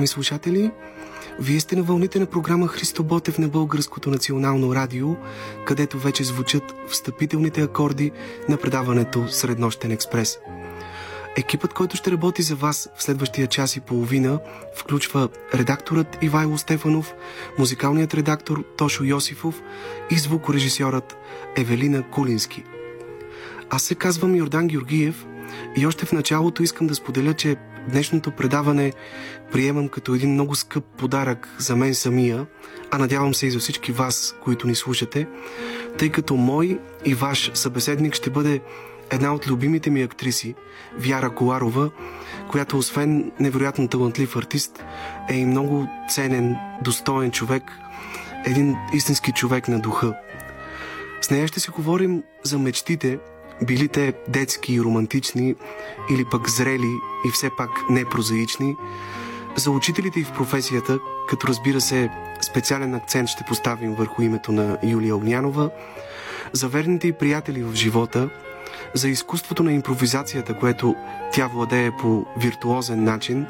Уважаеми слушатели! Вие сте на вълните на програма Христо Ботев на Българското национално радио, където вече звучат встъпителните акорди на предаването Среднощен експрес. Екипът, който ще работи за вас в следващия час и половина, включва редакторът Ивайло Стефанов, музикалният редактор Тошо Йосифов и звукорежисьорът Евелина Кулински. Аз се казвам Йордан Георгиев и още в началото искам да споделя, че Днешното предаване приемам като един много скъп подарък за мен самия, а надявам се и за всички вас, които ни слушате, тъй като мой и ваш събеседник ще бъде една от любимите ми актриси, Вяра Коларова, която освен невероятно талантлив артист, е и много ценен, достоен човек, един истински човек на духа. С нея ще си говорим за мечтите, били те детски и романтични, или пък зрели и все пак непрозаични, за учителите и в професията, като разбира се специален акцент ще поставим върху името на Юлия Огнянова, за верните и приятели в живота, за изкуството на импровизацията, което тя владее по виртуозен начин,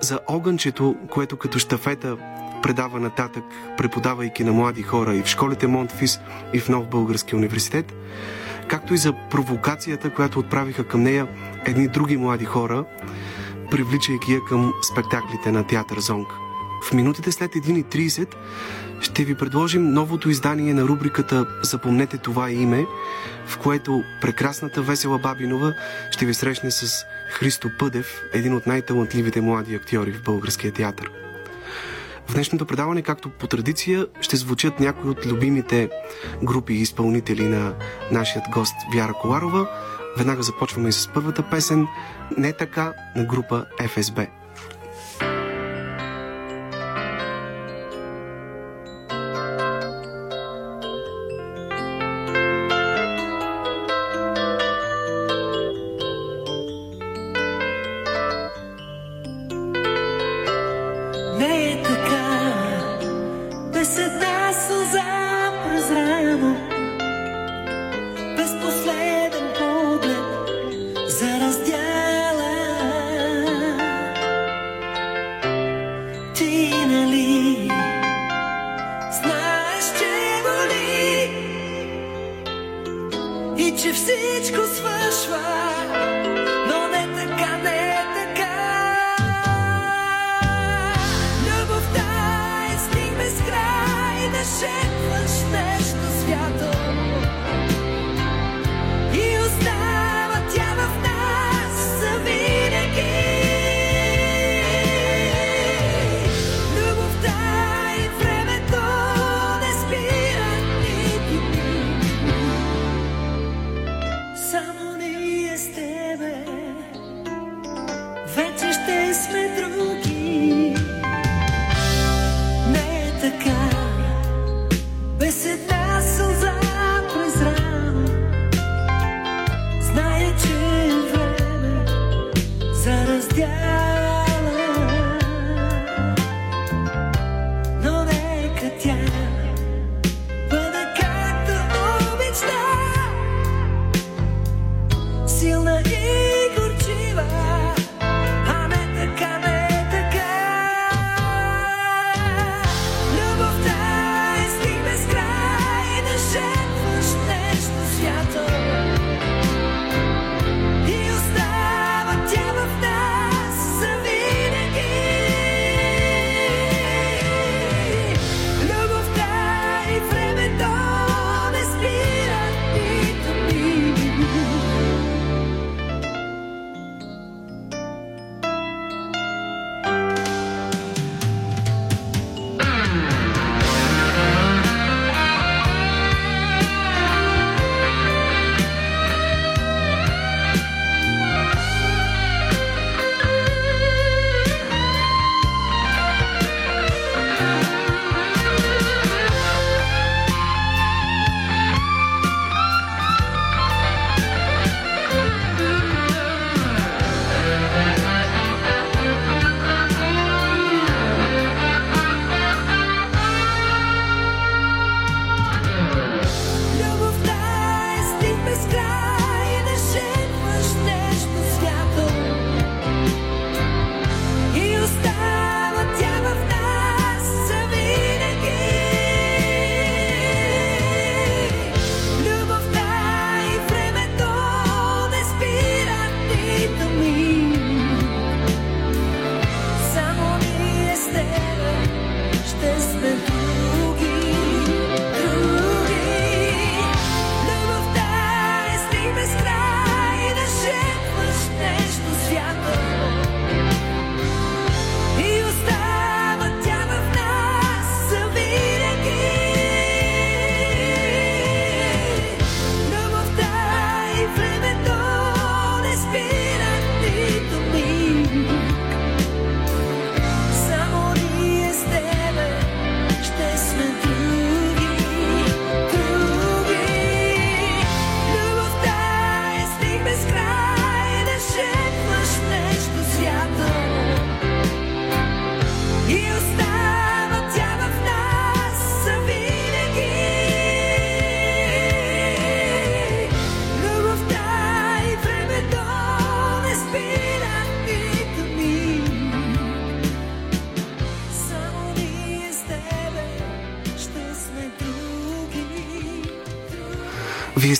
за огънчето, което като штафета предава нататък, преподавайки на млади хора и в школите Монтфис и в Нов Български университет, както и за провокацията, която отправиха към нея едни други млади хора, привличайки я към спектаклите на театър Зонг. В минутите след 1.30 ще ви предложим новото издание на рубриката Запомнете това име, в което прекрасната Весела Бабинова ще ви срещне с Христо Пъдев, един от най-талантливите млади актьори в българския театър. В днешното предаване, както по традиция, ще звучат някои от любимите групи и изпълнители на нашият гост Вяра Коларова. Веднага започваме и с първата песен Не така на група ФСБ.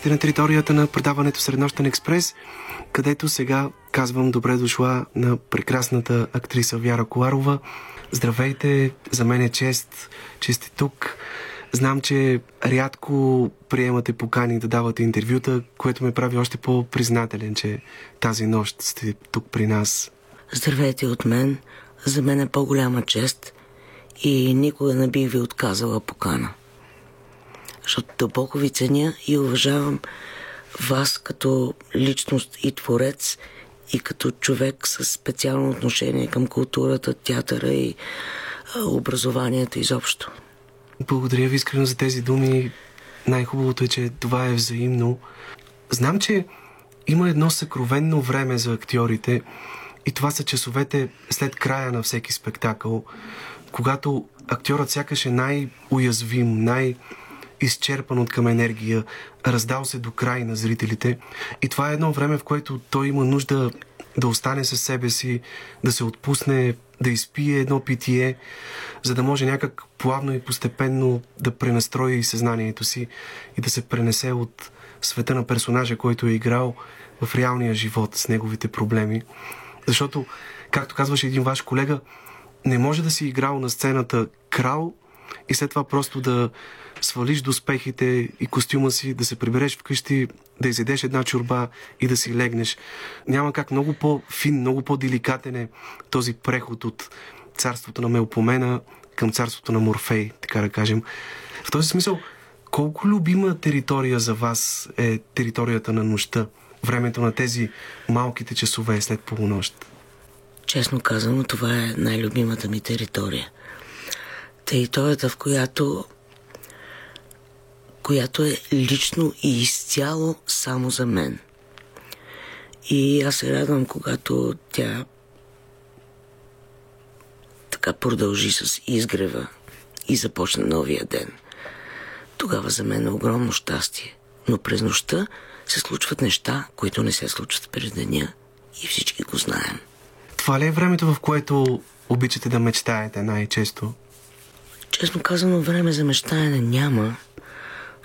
Сте на територията на предаването Среднощен експрес, където сега казвам добре дошла на прекрасната актриса Вяра Коларова. Здравейте, за мен е чест, че сте тук. Знам, че рядко приемате покани да давате интервюта, което ме прави още по-признателен, че тази нощ сте тук при нас. Здравейте от мен. За мен е по-голяма чест и никога не бих ви отказала покана защото дълбоко ви ценя и уважавам вас като личност и творец и като човек с специално отношение към културата, театъра и образованието изобщо. Благодаря ви искрено за тези думи. Най-хубавото е, че това е взаимно. Знам, че има едно съкровенно време за актьорите и това са часовете след края на всеки спектакъл, когато актьорът сякаш е най-уязвим, най- изчерпан от към енергия, раздал се до край на зрителите. И това е едно време, в което той има нужда да остане със себе си, да се отпусне, да изпие едно питие, за да може някак плавно и постепенно да пренастрои съзнанието си и да се пренесе от света на персонажа, който е играл в реалния живот с неговите проблеми. Защото, както казваше един ваш колега, не може да си играл на сцената крал и след това просто да свалиш доспехите и костюма си, да се прибереш вкъщи, да изедеш една чорба и да си легнеш. Няма как много по-фин, много по-деликатен е този преход от царството на Мелпомена към царството на Морфей, така да кажем. В този смисъл, колко любима територия за вас е територията на нощта, времето на тези малките часове след полунощ? Честно казано, това е най-любимата ми територия. Територията, в която която е лично и изцяло само за мен. И аз се радвам, когато тя така продължи с изгрева и започна новия ден. Тогава за мен е огромно щастие. Но през нощта се случват неща, които не се случват през деня и всички го знаем. Това ли е времето, в което обичате да мечтаете най-често? Честно казано, време за мечтаене няма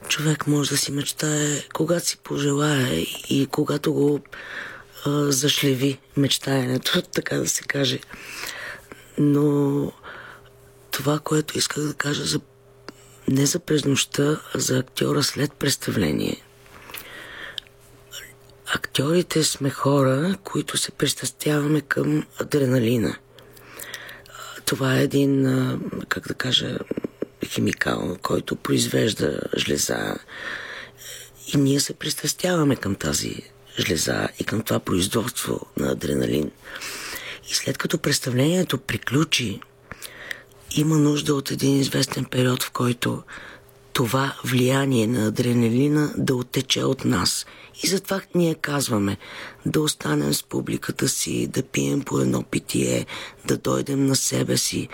човек може да си мечтае когато си пожелае и когато го а, зашлеви мечтаенето, така да се каже. Но това, което исках да кажа за не за през нощта, а за актьора след представление. Актьорите сме хора, които се пристрастяваме към адреналина. Това е един, как да кажа, химикал, който произвежда жлеза. И ние се пристрастяваме към тази жлеза и към това производство на адреналин. И след като представлението приключи, има нужда от един известен период, в който това влияние на адреналина да отече от нас. И затова ние казваме да останем с публиката си, да пием по едно питие, да дойдем на себе си,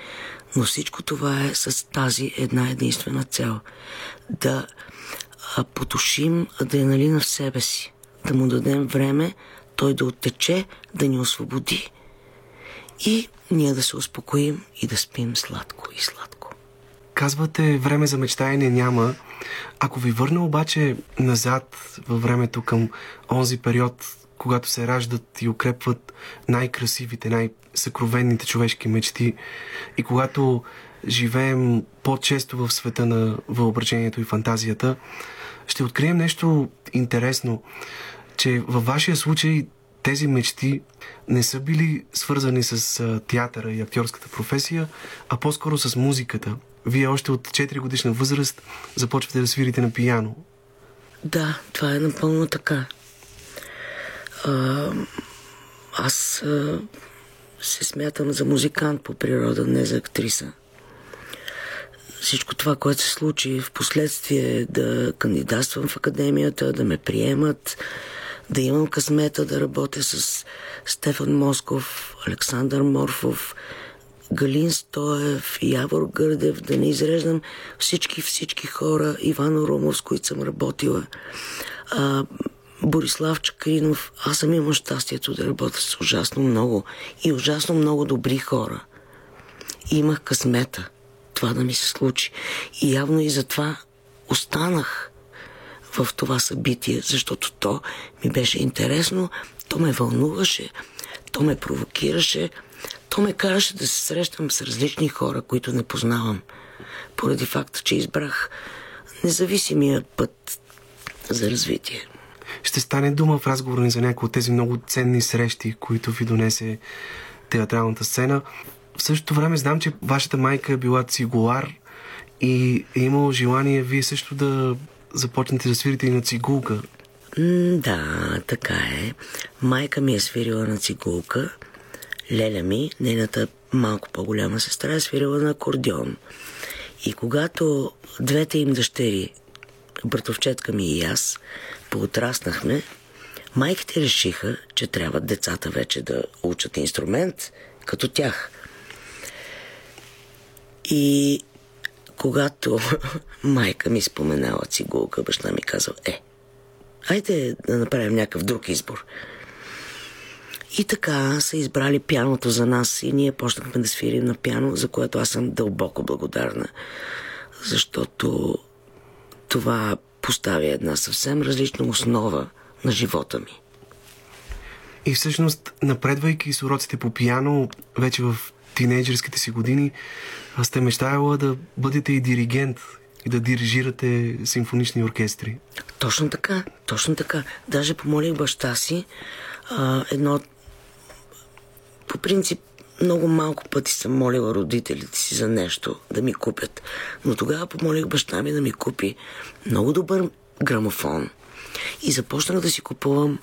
но всичко това е с тази една единствена цел. Да потушим адреналина в себе си. Да му дадем време, той да оттече, да ни освободи. И ние да се успокоим и да спим сладко и сладко. Казвате, време за мечтаене няма. Ако ви върна обаче назад във времето към онзи период, когато се раждат и укрепват най-красивите, най-съкровенните човешки мечти и когато живеем по-често в света на въображението и фантазията, ще открием нещо интересно, че във вашия случай тези мечти не са били свързани с театъра и актьорската професия, а по-скоро с музиката. Вие още от 4 годишна възраст започвате да свирите на пияно. Да, това е напълно така. А, аз а, се смятам за музикант по природа, не за актриса. Всичко това, което се случи в последствие да кандидатствам в академията, да ме приемат, да имам късмета да работя с Стефан Москов, Александър Морфов, Галин Стоев, Явор Гърдев, да не изреждам всички, всички хора, Иван Ромов, с които съм работила. А, Борислав Чакринов, аз съм имал щастието да работя с ужасно много и ужасно много добри хора. И имах късмета това да ми се случи. И явно и затова останах в това събитие, защото то ми беше интересно, то ме вълнуваше, то ме провокираше, то ме караше да се срещам с различни хора, които не познавам, поради факта, че избрах независимия път за развитие. Ще стане дума в разговора ни за някои от тези много ценни срещи, които ви донесе театралната сцена. В същото време знам, че вашата майка е била цигулар и е имало желание вие също да започнете да свирите и на цигулка. да, така е. Майка ми е свирила на цигулка. Леля ми, нейната малко по-голяма сестра, е свирила на акордеон. И когато двете им дъщери, братовчетка ми и аз, поотраснахме, майките решиха, че трябва децата вече да учат инструмент като тях. И когато майка ми споменала цигулка, баща ми казал, е, айде да направим някакъв друг избор. И така са избрали пяното за нас и ние почнахме да свирим на пяно, за което аз съм дълбоко благодарна, защото това поставя една съвсем различна основа на живота ми. И всъщност, напредвайки с уроците по пияно, вече в тинейджерските си години, сте мечтаяла да бъдете и диригент и да дирижирате симфонични оркестри. Точно така, точно така. Даже помолих баща си а, едно... По принцип, много малко пъти съм молила родителите си за нещо да ми купят. Но тогава помолих баща ми да ми купи много добър грамофон. И започнах да си купувам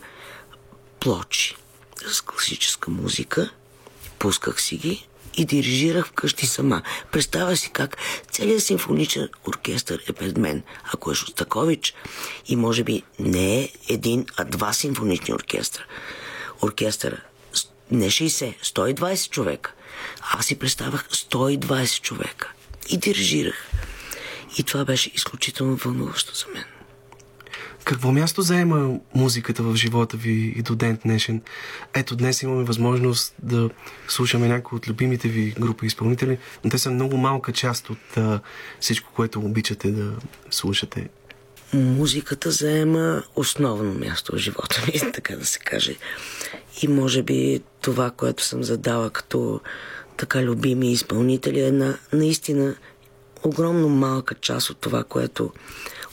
плочи с класическа музика. Пусках си ги и дирижирах вкъщи сама. Представя си как целият симфоничен оркестър е пред мен. Ако е Шостакович и може би не е един, а два симфонични оркестра. Оркестъра не 60, 120 човека. Аз си представях 120 човека. И дирижирах. И това беше изключително вълнуващо за мен. Какво място заема музиката в живота ви и до ден днешен? Ето днес имаме възможност да слушаме някои от любимите ви групи изпълнители, но те са много малка част от а, всичко, което обичате да слушате. Музиката заема основно място в живота ми, така да се каже. И може би това, което съм задала като така любими изпълнители е на, наистина огромно малка част от това, което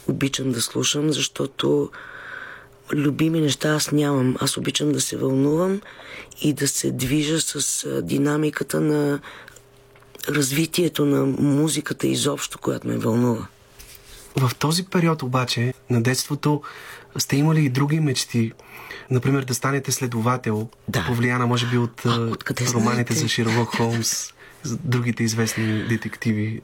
обичам да слушам, защото любими неща аз нямам. Аз обичам да се вълнувам и да се движа с динамиката на развитието на музиката изобщо, която ме вълнува. В този период обаче на детството сте имали и други мечти. Например, да станете следовател, да. повлияна може би от, а, от романите знаете? за Шерлок Холмс, другите известни детективи.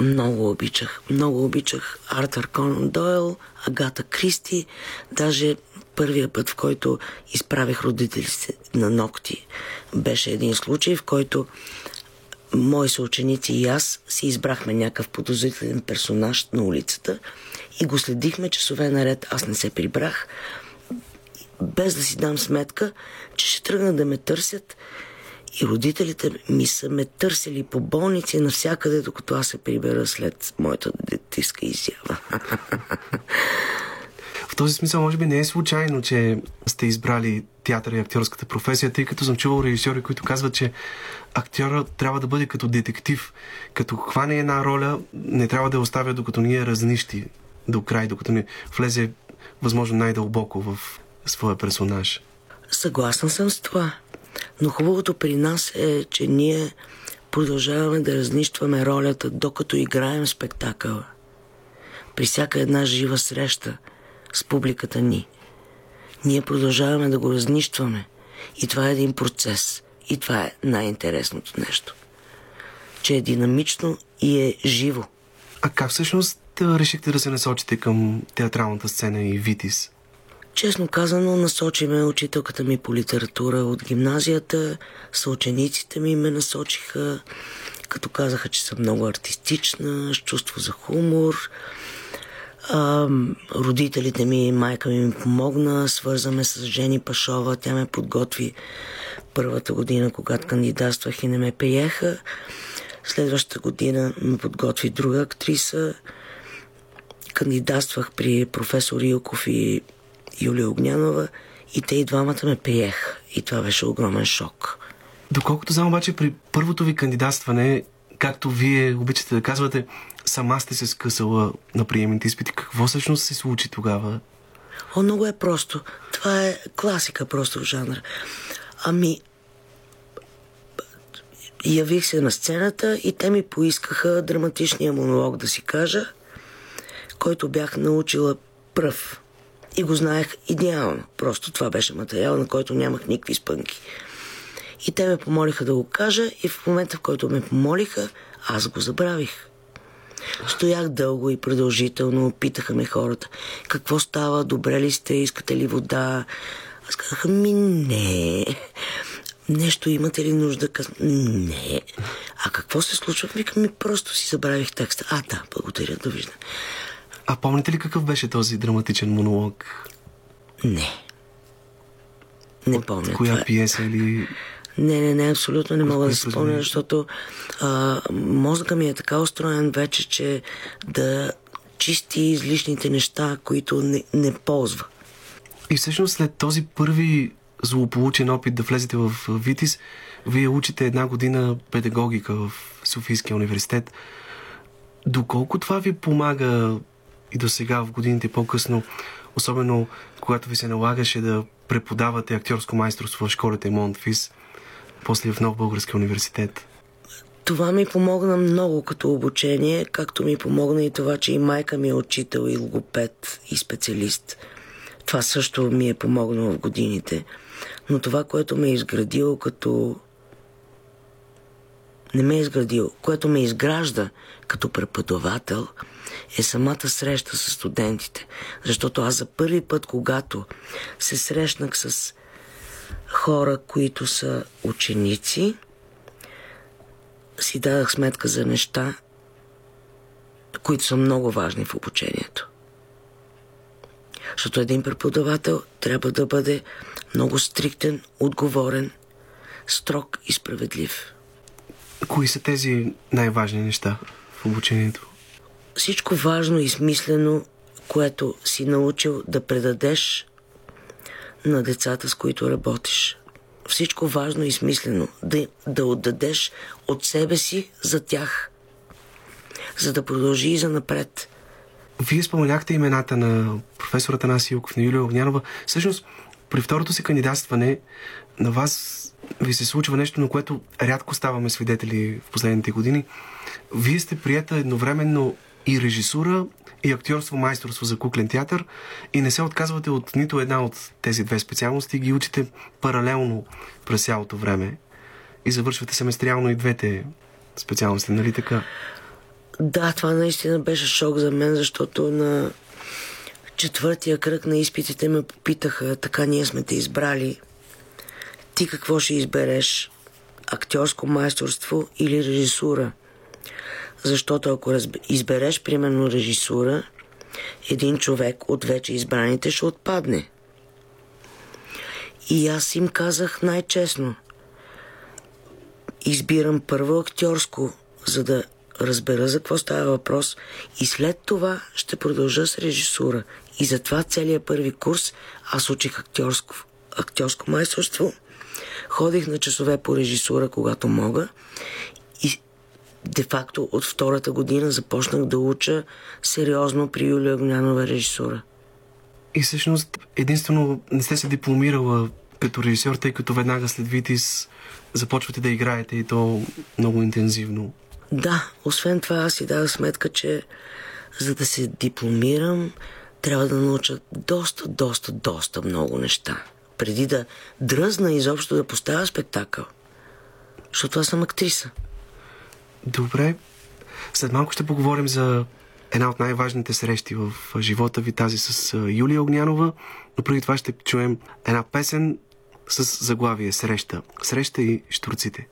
Много обичах. Много обичах Артър Конан Дойл, Агата Кристи. Даже първия път, в който изправих родителите на ногти, беше един случай, в който мои съученици и аз си избрахме някакъв подозрителен персонаж на улицата и го следихме часове наред. Аз не се прибрах, без да си дам сметка, че ще тръгнат да ме търсят и родителите ми са ме търсили по болници навсякъде, докато аз се прибера след моята детиска изява. В този смисъл, може би не е случайно, че сте избрали театъра и актьорската професия, тъй като съм чувал режисьори, които казват, че актьора трябва да бъде като детектив. Като хване една роля, не трябва да я оставя докато ние разнищи до край, докато не влезе възможно най-дълбоко в своя персонаж. Съгласна съм с това. Но хубавото при нас е, че ние продължаваме да разнищваме ролята, докато играем спектакъла. При всяка една жива среща с публиката ни. Ние продължаваме да го разнищваме. И това е един процес. И това е най-интересното нещо. Че е динамично и е живо. А как всъщност решихте да се насочите към театралната сцена и Витис? Честно казано, насочихме учителката ми по литература от гимназията, съучениците ми ме насочиха, като казаха, че съм много артистична, с чувство за хумор. А, родителите ми, майка ми ми помогна, свързаме с Жени Пашова, тя ме подготви първата година, когато кандидатствах и не ме приеха. Следващата година ме подготви друга актриса, кандидатствах при професор Илков и Юлия Огнянова и те и двамата ме приех. И това беше огромен шок. Доколкото знам обаче при първото ви кандидатстване, както вие обичате да казвате, сама сте се скъсала на приемните изпити. Какво всъщност се случи тогава? О, много е просто. Това е класика просто в жанра. Ами, явих се на сцената и те ми поискаха драматичния монолог да си кажа, който бях научила пръв. И го знаех идеално. Просто това беше материал, на който нямах никакви спънки. И те ме помолиха да го кажа и в момента, в който ме помолиха, аз го забравих. Стоях дълго и продължително, питаха ме хората. Какво става, добре ли сте, искате ли вода? Аз казах, ми не. Нещо имате ли нужда? Каз... Не. А какво се случва? Викам ми, просто си забравих текста. А, да, благодаря, довиждане. А помните ли какъв беше този драматичен монолог? Не. Не От помня. Коя това. пиеса или... Не, не, не, абсолютно не мога да се спомня, защото а, мозъка ми е така устроен вече, че да чисти излишните неща, които не, не ползва. И всъщност след този първи злополучен опит да влезете в ВИТИС, вие учите една година педагогика в Софийския университет. Доколко това ви помага и до сега в годините по-късно, особено когато ви се налагаше да преподавате актьорско майсторство в школата Монтфис, после в Нов Български университет? Това ми помогна много като обучение, както ми помогна и това, че и майка ми е учител и логопед и специалист. Това също ми е помогнало в годините. Но това, което ме е изградило като... Не ме е изградило, което ме изгражда като преподавател, е самата среща с студентите. Защото аз за първи път, когато се срещнах с хора, които са ученици, си дадах сметка за неща, които са много важни в обучението. Защото един преподавател трябва да бъде много стриктен, отговорен, строг и справедлив. Кои са тези най-важни неща в обучението? Всичко важно и смислено, което си научил да предадеш на децата, с които работиш. Всичко важно и смислено. Да, да отдадеш от себе си за тях. За да продължи и за напред. Вие споменахте имената на професора Танаси Юков, на Юлия Огнянова. Всъщност, при второто си кандидатстване на вас ви се случва нещо, на което рядко ставаме свидетели в последните години. Вие сте прията едновременно и режисура, и актьорство, майсторство за куклен театър и не се отказвате от нито една от тези две специалности ги учите паралелно през цялото време и завършвате семестриално и двете специалности, нали така? Да, това наистина беше шок за мен, защото на четвъртия кръг на изпитите ме попитаха, така ние сме те избрали. Ти какво ще избереш? Актьорско майсторство или режисура? Защото ако избереш, примерно, режисура, един човек от вече избраните ще отпадне. И аз им казах най-честно. Избирам първо актьорско, за да разбера за какво става въпрос и след това ще продължа с режисура. И затова целият първи курс аз учих актьорско, актьорско майсторство, ходих на часове по режисура, когато мога и де-факто от втората година започнах да уча сериозно при Юлия Огнянова режисура. И всъщност единствено не сте се дипломирала като режисьор, тъй като веднага след Витис започвате да играете и то много интензивно. Да, освен това аз си дадах сметка, че за да се дипломирам, трябва да науча доста, доста, доста много неща. Преди да дръзна изобщо да поставя спектакъл. Защото аз съм актриса. Добре. След малко ще поговорим за една от най-важните срещи в живота ви, тази с Юлия Огнянова, но преди това ще чуем една песен с заглавие Среща. Среща и штурците.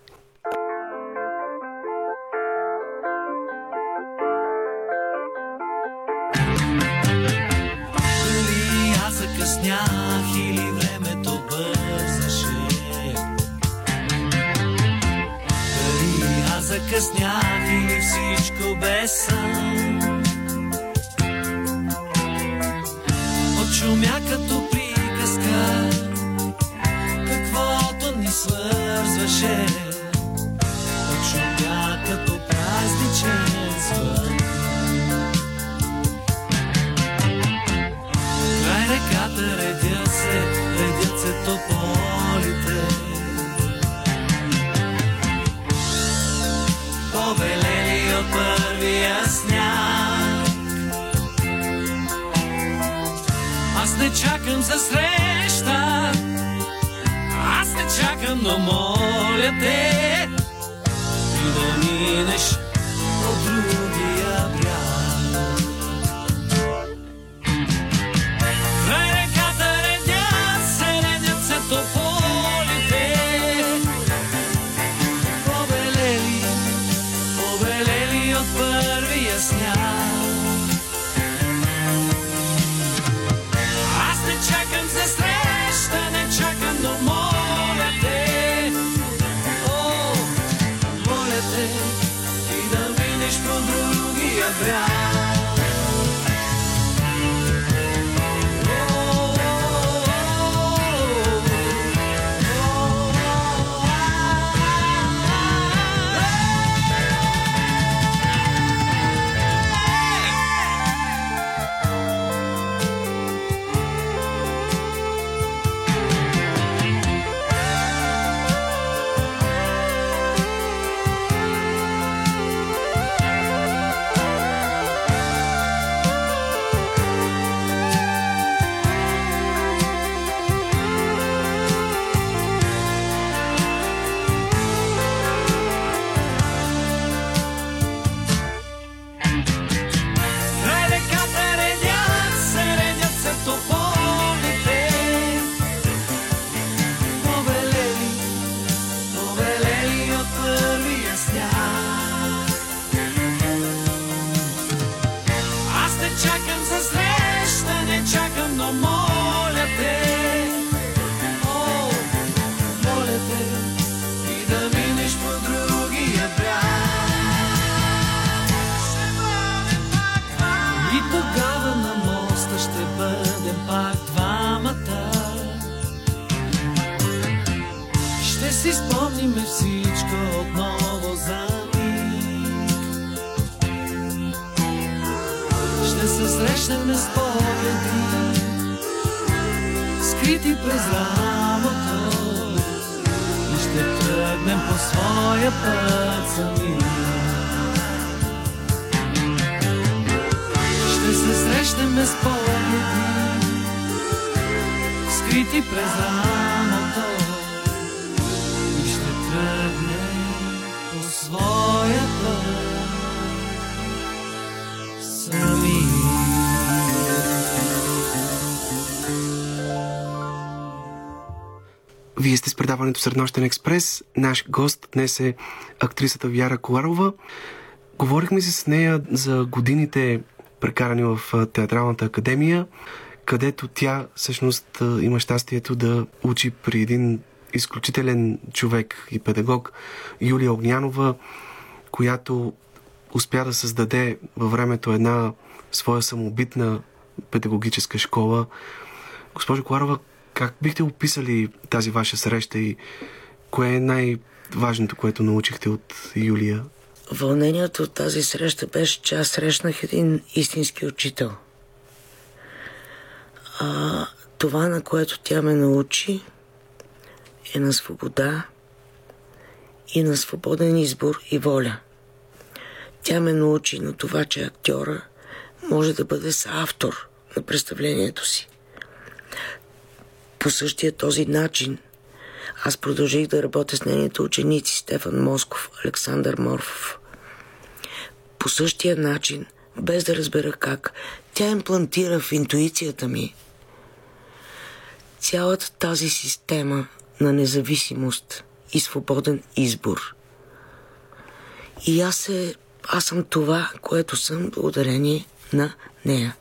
Предаването Среднощен експрес. Наш гост днес е актрисата Вяра Коларова. Говорихме си с нея за годините прекарани в Театралната академия, където тя всъщност има щастието да учи при един изключителен човек и педагог Юлия Огнянова, която успя да създаде във времето една своя самобитна педагогическа школа. Госпожо Коларова, как бихте описали тази ваша среща и кое е най-важното, което научихте от Юлия? Вълнението от тази среща беше, че аз срещнах един истински учител. А, това, на което тя ме научи, е на свобода и на свободен избор и воля. Тя ме научи на това, че актьора може да бъде съавтор на представлението си. По същия този начин аз продължих да работя с нейните ученици Стефан Москов, Александър Морфов. По същия начин, без да разбера как, тя имплантира в интуицията ми цялата тази система на независимост и свободен избор. И аз, се, аз съм това, което съм благодарение на нея.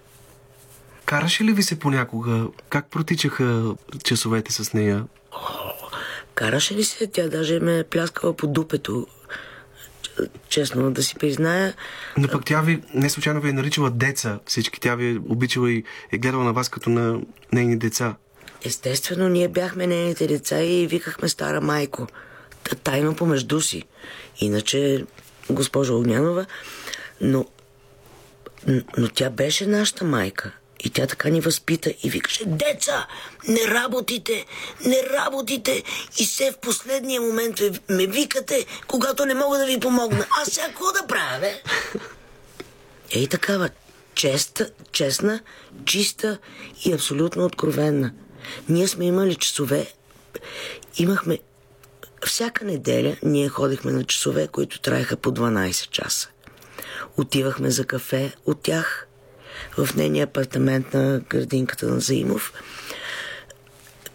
Караше ли ви се понякога? Как протичаха часовете с нея? Караше ли се? Тя даже ме е пляскала по дупето. честно да си призная. Но пък тя ви, не случайно ви е наричала деца всички. Тя ви е обичала и е гледала на вас като на нейни деца. Естествено, ние бяхме нейните деца и викахме стара майко. Тайно помежду си. Иначе, госпожа Огнянова, но, но тя беше нашата майка. И тя така ни възпита и викаше, деца, не работите, не работите. И се в последния момент ме викате, когато не мога да ви помогна. А сега какво да правя, бе? Ей такава, честа, честна, чиста и абсолютно откровенна. Ние сме имали часове, имахме всяка неделя ние ходихме на часове, които траеха по 12 часа. Отивахме за кафе от тях в нейния апартамент на градинката на Заимов.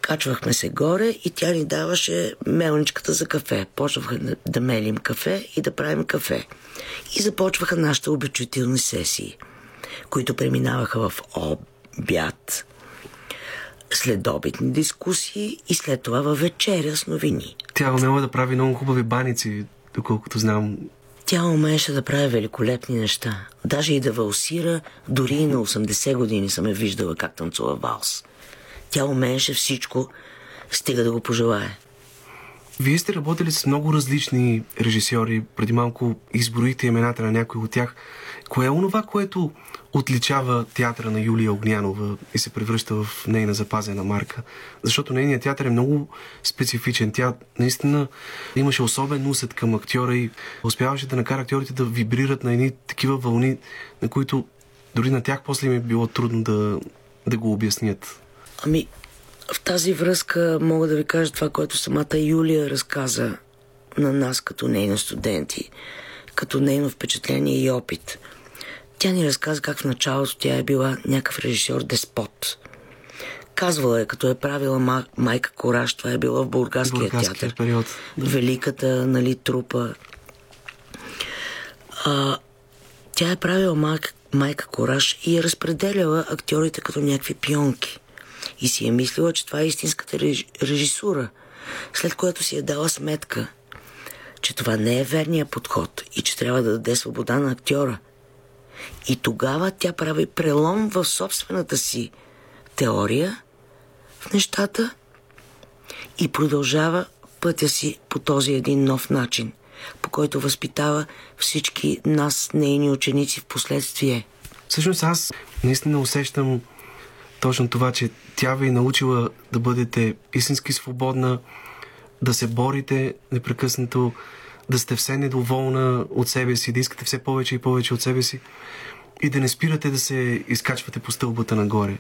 Качвахме се горе и тя ни даваше мелничката за кафе. Почваха да мелим кафе и да правим кафе. И започваха нашите обичателни сесии, които преминаваха в обяд, следобитни дискусии и след това във вечеря с новини. Тя умела да прави много хубави баници, доколкото знам. Тя умееше да прави великолепни неща. Даже и да валсира, дори и на 80 години съм е виждала как танцува валс. Тя умееше всичко, стига да го пожелае. Вие сте работили с много различни режисьори. Преди малко изброихте имената на някои от тях. Кое е онова, което отличава театъра на Юлия Огнянова и се превръща в нейна запазена марка? Защото нейният театър е много специфичен. Тя наистина имаше особен усет към актьора и успяваше да накара актьорите да вибрират на едни такива вълни, на които дори на тях после ми е било трудно да, да го обяснят. Ами, в тази връзка мога да ви кажа това, което самата Юлия разказа на нас като нейни студенти, като нейно впечатление и опит. Тя ни разказа как в началото тя е била някакъв режисьор деспот. Казвала е, като е правила ма, майка Кораж, това е било в Бургаския, Бургаския театър. период. Великата, нали, трупа. А, тя е правила майка, майка Кораж и е разпределяла актьорите като някакви пионки. И си е мислила, че това е истинската реж- режисура. След което си е дала сметка, че това не е верният подход и че трябва да даде свобода на актьора. И тогава тя прави прелом в собствената си теория в нещата и продължава пътя си по този един нов начин, по който възпитава всички нас, нейни ученици в последствие. Всъщност аз наистина усещам точно това, че тя ви е научила да бъдете истински свободна, да се борите непрекъснато, да сте все недоволна от себе си, да искате все повече и повече от себе си и да не спирате да се изкачвате по стълбата нагоре.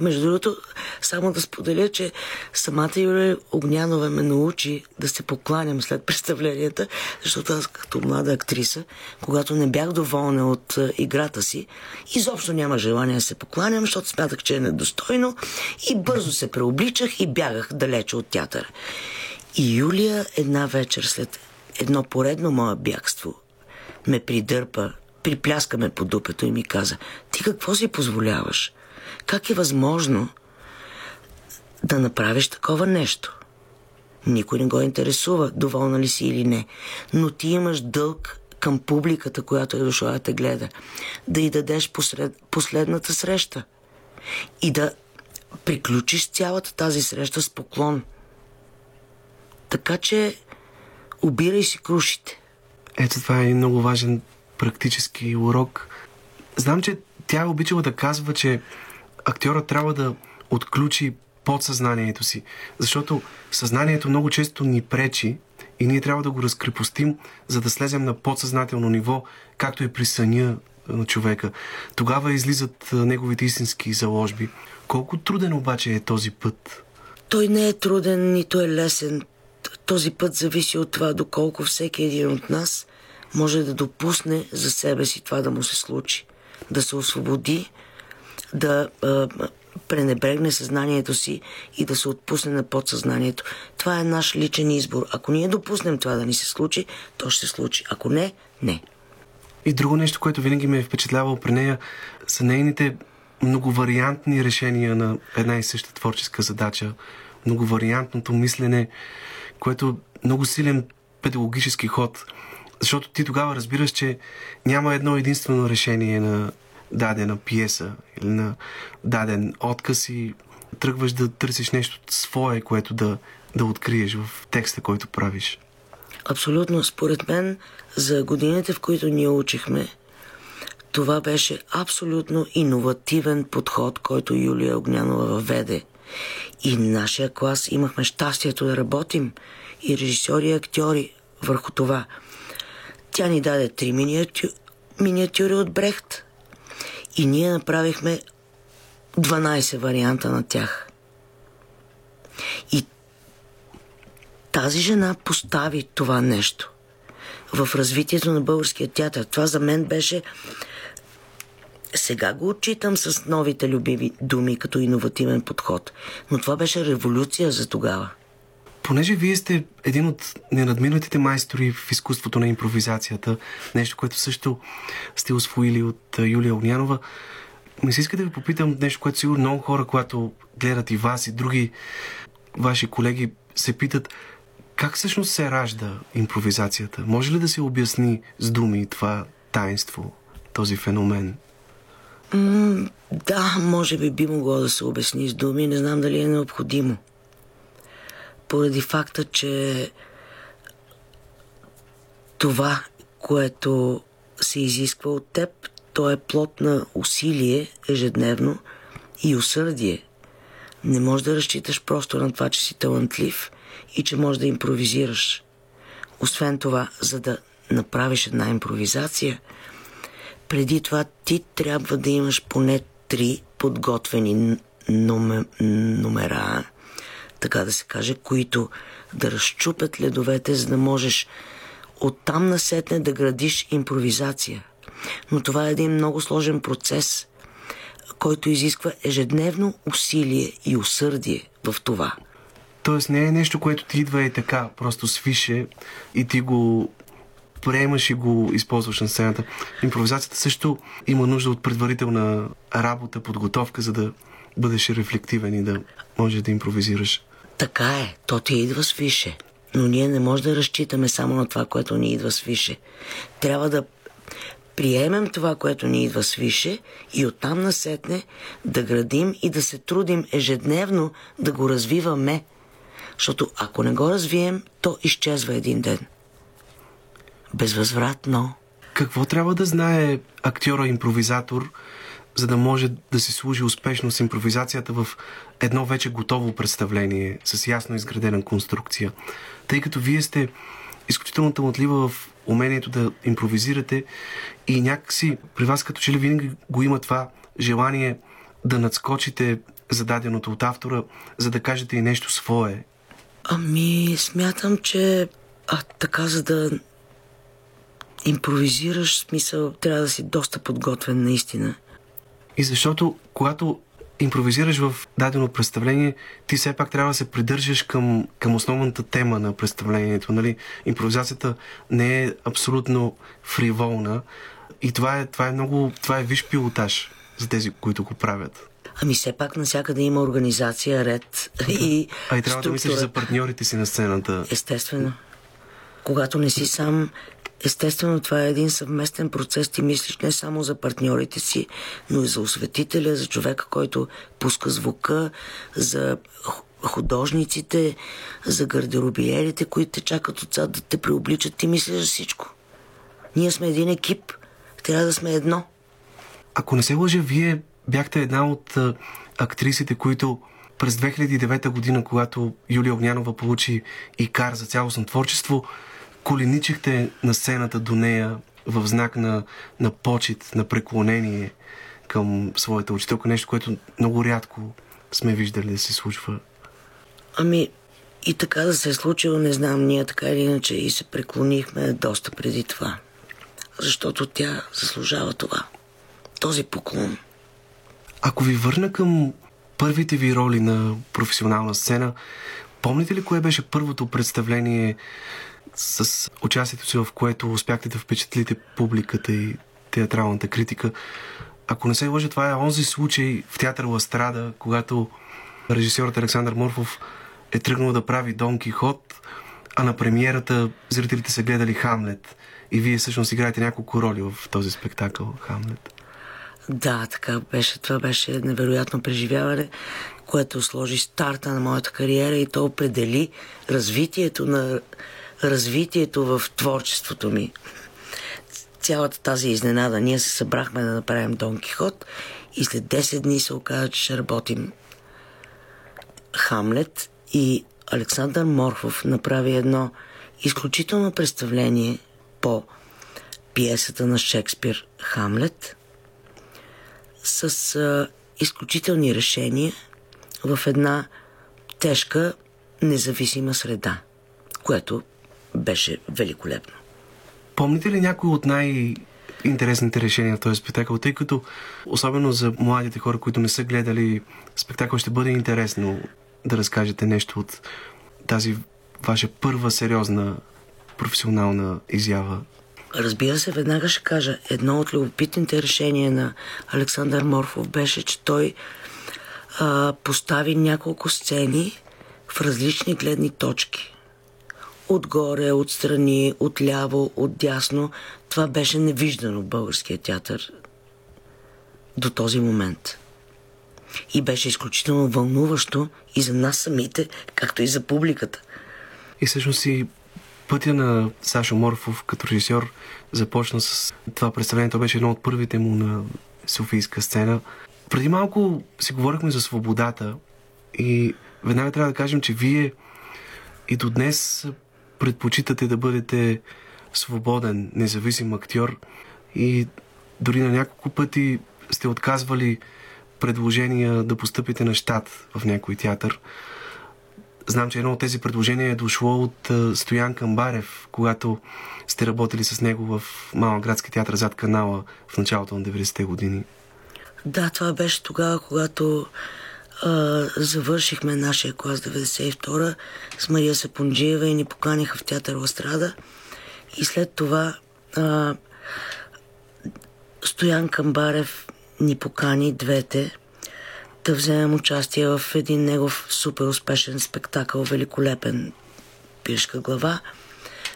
А между другото, само да споделя, че самата Юлия Огнянова ме научи да се покланям след представленията, защото аз като млада актриса, когато не бях доволна от а, играта си, изобщо няма желание да се покланям, защото смятах, че е недостойно и бързо се преобличах и бягах далече от театъра. И Юлия една вечер след едно поредно мое бягство ме придърпа, припляска ме по дупето и ми каза, ти какво си позволяваш? Как е възможно да направиш такова нещо? Никой не го интересува, доволна ли си или не. Но ти имаш дълг към публиката, която е дошла да те гледа. Да й дадеш посред, последната среща. И да приключиш цялата тази среща с поклон. Така че обирай си крушите. Ето това е един много важен практически урок. Знам, че тя е обичала да казва, че актьорът трябва да отключи подсъзнанието си, защото съзнанието много често ни пречи и ние трябва да го разкрепостим, за да слезем на подсъзнателно ниво, както и при съня на човека. Тогава излизат неговите истински заложби. Колко труден обаче е този път? Той не е труден, нито е лесен. Този път зависи от това, доколко всеки един от нас може да допусне за себе си това да му се случи. Да се освободи, да а, пренебрегне съзнанието си и да се отпусне на подсъзнанието. Това е наш личен избор. Ако ние допуснем това да ни се случи, то ще се случи. Ако не, не. И друго нещо, което винаги ме е впечатлявало при нея, са нейните многовариантни решения на една и съща творческа задача. Многовариантното мислене, което е много силен педагогически ход. Защото ти тогава разбираш, че няма едно единствено решение на дадена пиеса или на даден отказ и тръгваш да търсиш нещо свое, което да, да откриеш в текста, който правиш. Абсолютно. Според мен, за годините, в които ние учихме, това беше абсолютно иновативен подход, който Юлия Огнянова въведе. И нашия клас имахме щастието да работим и режисьори и актьори върху това. Тя ни даде три миниатю... миниатюри от Брехт и ние направихме 12 варианта на тях. И тази жена постави това нещо в развитието на българския театър. Това за мен беше сега го отчитам с новите любими думи като иновативен подход, но това беше революция за тогава. Понеже вие сте един от ненадминатите майстори в изкуството на импровизацията, нещо, което също сте освоили от Юлия Огнянова, ми се иска да ви попитам нещо, което сигурно много хора, когато гледат и вас и други ваши колеги, се питат как всъщност се ражда импровизацията? Може ли да се обясни с думи това таинство, този феномен? М- да, може би би могло да се обясни с думи, не знам дали е необходимо. Поради факта, че това, което се изисква от теб, то е плод на усилие ежедневно и усърдие. Не можеш да разчиташ просто на това, че си талантлив и че можеш да импровизираш. Освен това, за да направиш една импровизация, преди това ти трябва да имаш поне три подготвени номера, така да се каже, които да разчупят ледовете, за да можеш оттам насетне да градиш импровизация. Но това е един много сложен процес, който изисква ежедневно усилие и усърдие в това. Тоест не е нещо, което ти идва и така, просто свише и ти го приемаш и го използваш на сцената. Импровизацията също има нужда от предварителна работа, подготовка, за да бъдеш рефлективен и да можеш да импровизираш. Така е, то ти идва свише. Но ние не можем да разчитаме само на това, което ни идва свише. Трябва да приемем това, което ни идва свише и оттам насетне да градим и да се трудим ежедневно да го развиваме. Защото ако не го развием, то изчезва един ден. Безвъзвратно. Какво трябва да знае актьора-импровизатор, за да може да се служи успешно с импровизацията в едно вече готово представление, с ясно изградена конструкция? Тъй като вие сте изключително талантлива в умението да импровизирате и някакси при вас като че ли винаги го има това желание да надскочите зададеното от автора, за да кажете и нещо свое. Ами, смятам, че а, така, за да импровизираш, смисъл, трябва да си доста подготвен наистина. И защото, когато импровизираш в дадено представление, ти все пак трябва да се придържаш към, към основната тема на представлението. Нали? Импровизацията не е абсолютно фриволна и това е, това е много, това е виш пилотаж за тези, които го правят. Ами все пак навсякъде има организация, ред и А и трябва да мислиш за партньорите си на сцената. Естествено. Когато не си сам, естествено това е един съвместен процес. Ти мислиш не само за партньорите си, но и за осветителя, за човека, който пуска звука, за художниците, за гардеробиерите, които те чакат отзад да те преобличат. Ти мислиш за всичко. Ние сме един екип. Трябва да сме едно. Ако не се лъжа, вие бяхте една от актрисите, които през 2009 година, когато Юлия Огнянова получи ИКАР за цялостно творчество, коленичихте на сцената до нея в знак на, на почет, на преклонение към своята учителка. Нещо, което много рядко сме виждали да се случва. Ами, и така да се е случило, не знам, ние така или иначе и се преклонихме доста преди това. Защото тя заслужава това. Този поклон. Ако ви върна към първите ви роли на професионална сцена, помните ли кое беше първото представление с участието си, в което успяхте да впечатлите публиката и театралната критика? Ако не се лъжа, това е онзи случай в театър Ластрада, когато режисьорът Александър Морфов е тръгнал да прави Дон Кихот, а на премиерата зрителите са гледали Хамлет и вие всъщност играете няколко роли в този спектакъл Хамлет. Да, така беше. Това беше невероятно преживяване, което сложи старта на моята кариера и то определи развитието на развитието в творчеството ми. Цялата тази изненада. Ние се събрахме да направим Дон Кихот и след 10 дни се оказа, че ще работим Хамлет и Александър Морфов направи едно изключително представление по пиесата на Шекспир Хамлет с а, изключителни решения в една тежка независима среда, което беше великолепно. Помните ли някои от най- интересните решения в този спектакъл, тъй като особено за младите хора, които не са гледали спектакъл, ще бъде интересно да разкажете нещо от тази ваша първа сериозна професионална изява. Разбира се, веднага ще кажа, едно от любопитните решения на Александър Морфов беше, че той а, постави няколко сцени в различни гледни точки. Отгоре, отстрани, отляво, отдясно. Това беше невиждано в българския театър до този момент. И беше изключително вълнуващо и за нас самите, както и за публиката. И всъщност и пътя на Сашо Морфов като режисьор започна с това представление. То беше едно от първите му на Софийска сцена. Преди малко си говорихме за свободата и веднага трябва да кажем, че вие и до днес предпочитате да бъдете свободен, независим актьор и дори на няколко пъти сте отказвали предложения да постъпите на щат в някой театър. Знам, че едно от тези предложения е дошло от Стоян Камбарев, когато сте работили с него в Малък градски театър зад канала в началото на 90-те години. Да, това беше тогава, когато а, завършихме нашия клас 92 с Мария Сапунджиева и ни поканиха в театър Ластрада. И след това а, Стоян Камбарев ни покани двете да вземем участие в един негов супер успешен спектакъл, великолепен пиршка глава,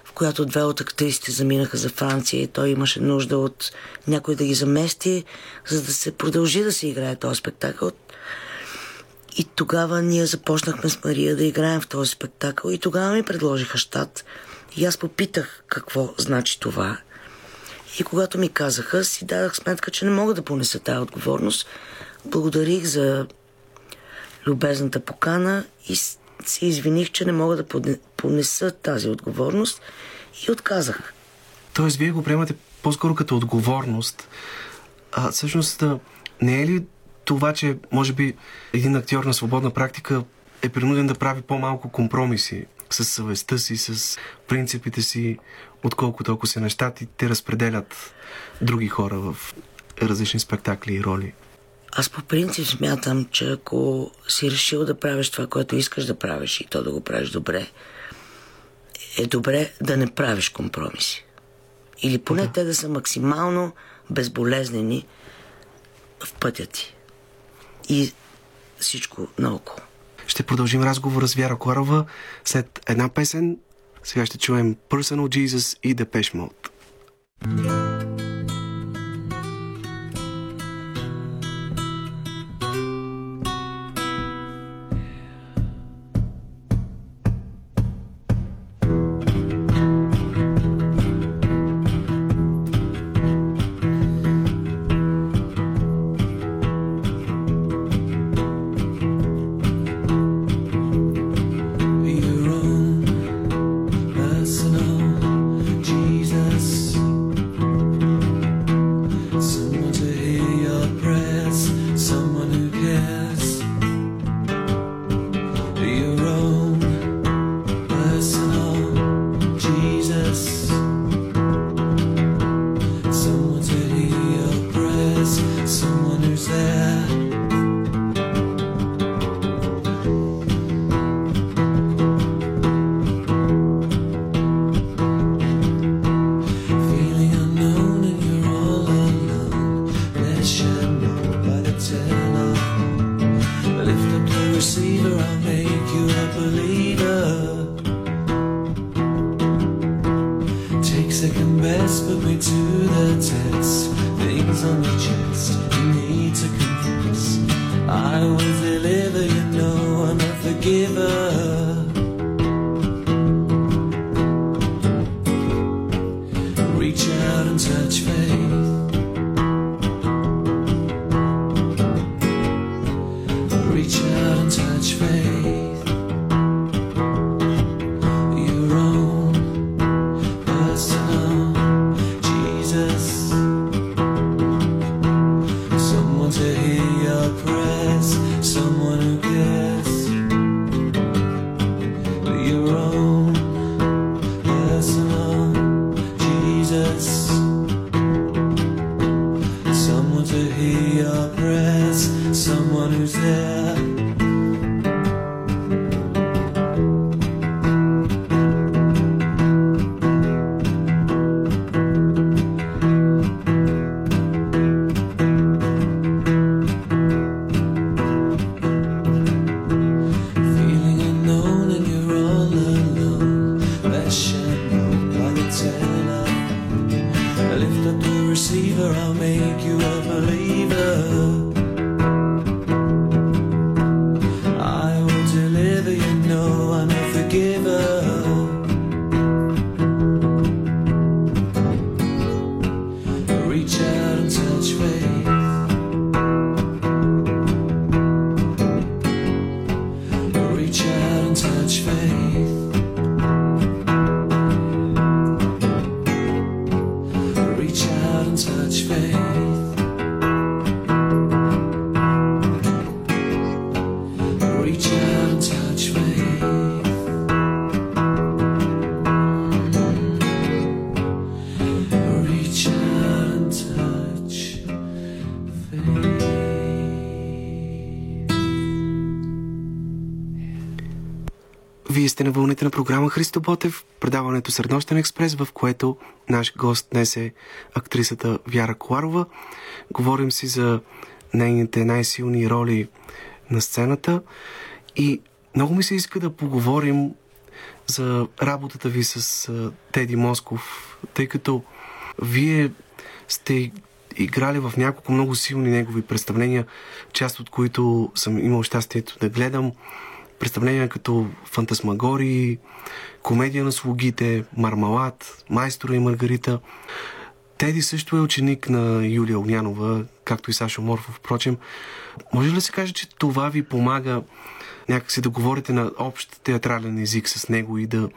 в която две от актрисите заминаха за Франция и той имаше нужда от някой да ги замести, за да се продължи да се играе този спектакъл. И тогава ние започнахме с Мария да играем в този спектакъл и тогава ми предложиха щат. И аз попитах какво значи това. И когато ми казаха, си дадах сметка, че не мога да понеса тази отговорност. Благодарих за любезната покана и се извиних, че не мога да понеса тази отговорност и отказах. Тоест, вие го приемате по-скоро като отговорност. А всъщност, не е ли това, че може би един актьор на свободна практика е принуден да прави по-малко компромиси с съвестта си, с принципите си, отколкото ако се нещат и те разпределят други хора в различни спектакли и роли. Аз по принцип смятам, че ако си решил да правиш това, което искаш да правиш и то да го правиш добре, е добре да не правиш компромиси. Или поне да. те да са максимално безболезнени в пътя ти. И всичко наоколо. Ще продължим разговора с Вяра Корова след една песен. Сега ще чуем Personal Jesus и Depeche Mode. Програма Христо Ботев, предаването Среднощен експрес, в което наш гост днес е актрисата Вяра Коларова. Говорим си за нейните най-силни роли на сцената и много ми се иска да поговорим за работата ви с Теди Москов, тъй като вие сте играли в няколко много силни негови представления, част от които съм имал щастието да гледам. Представления като Фантасмагории, Комедия на слугите, Мармалад, Майстора и Маргарита. Теди също е ученик на Юлия Огнянова, както и Сашо Морфов, впрочем. Може ли да се каже, че това ви помага някакси да говорите на общ театрален език с него и да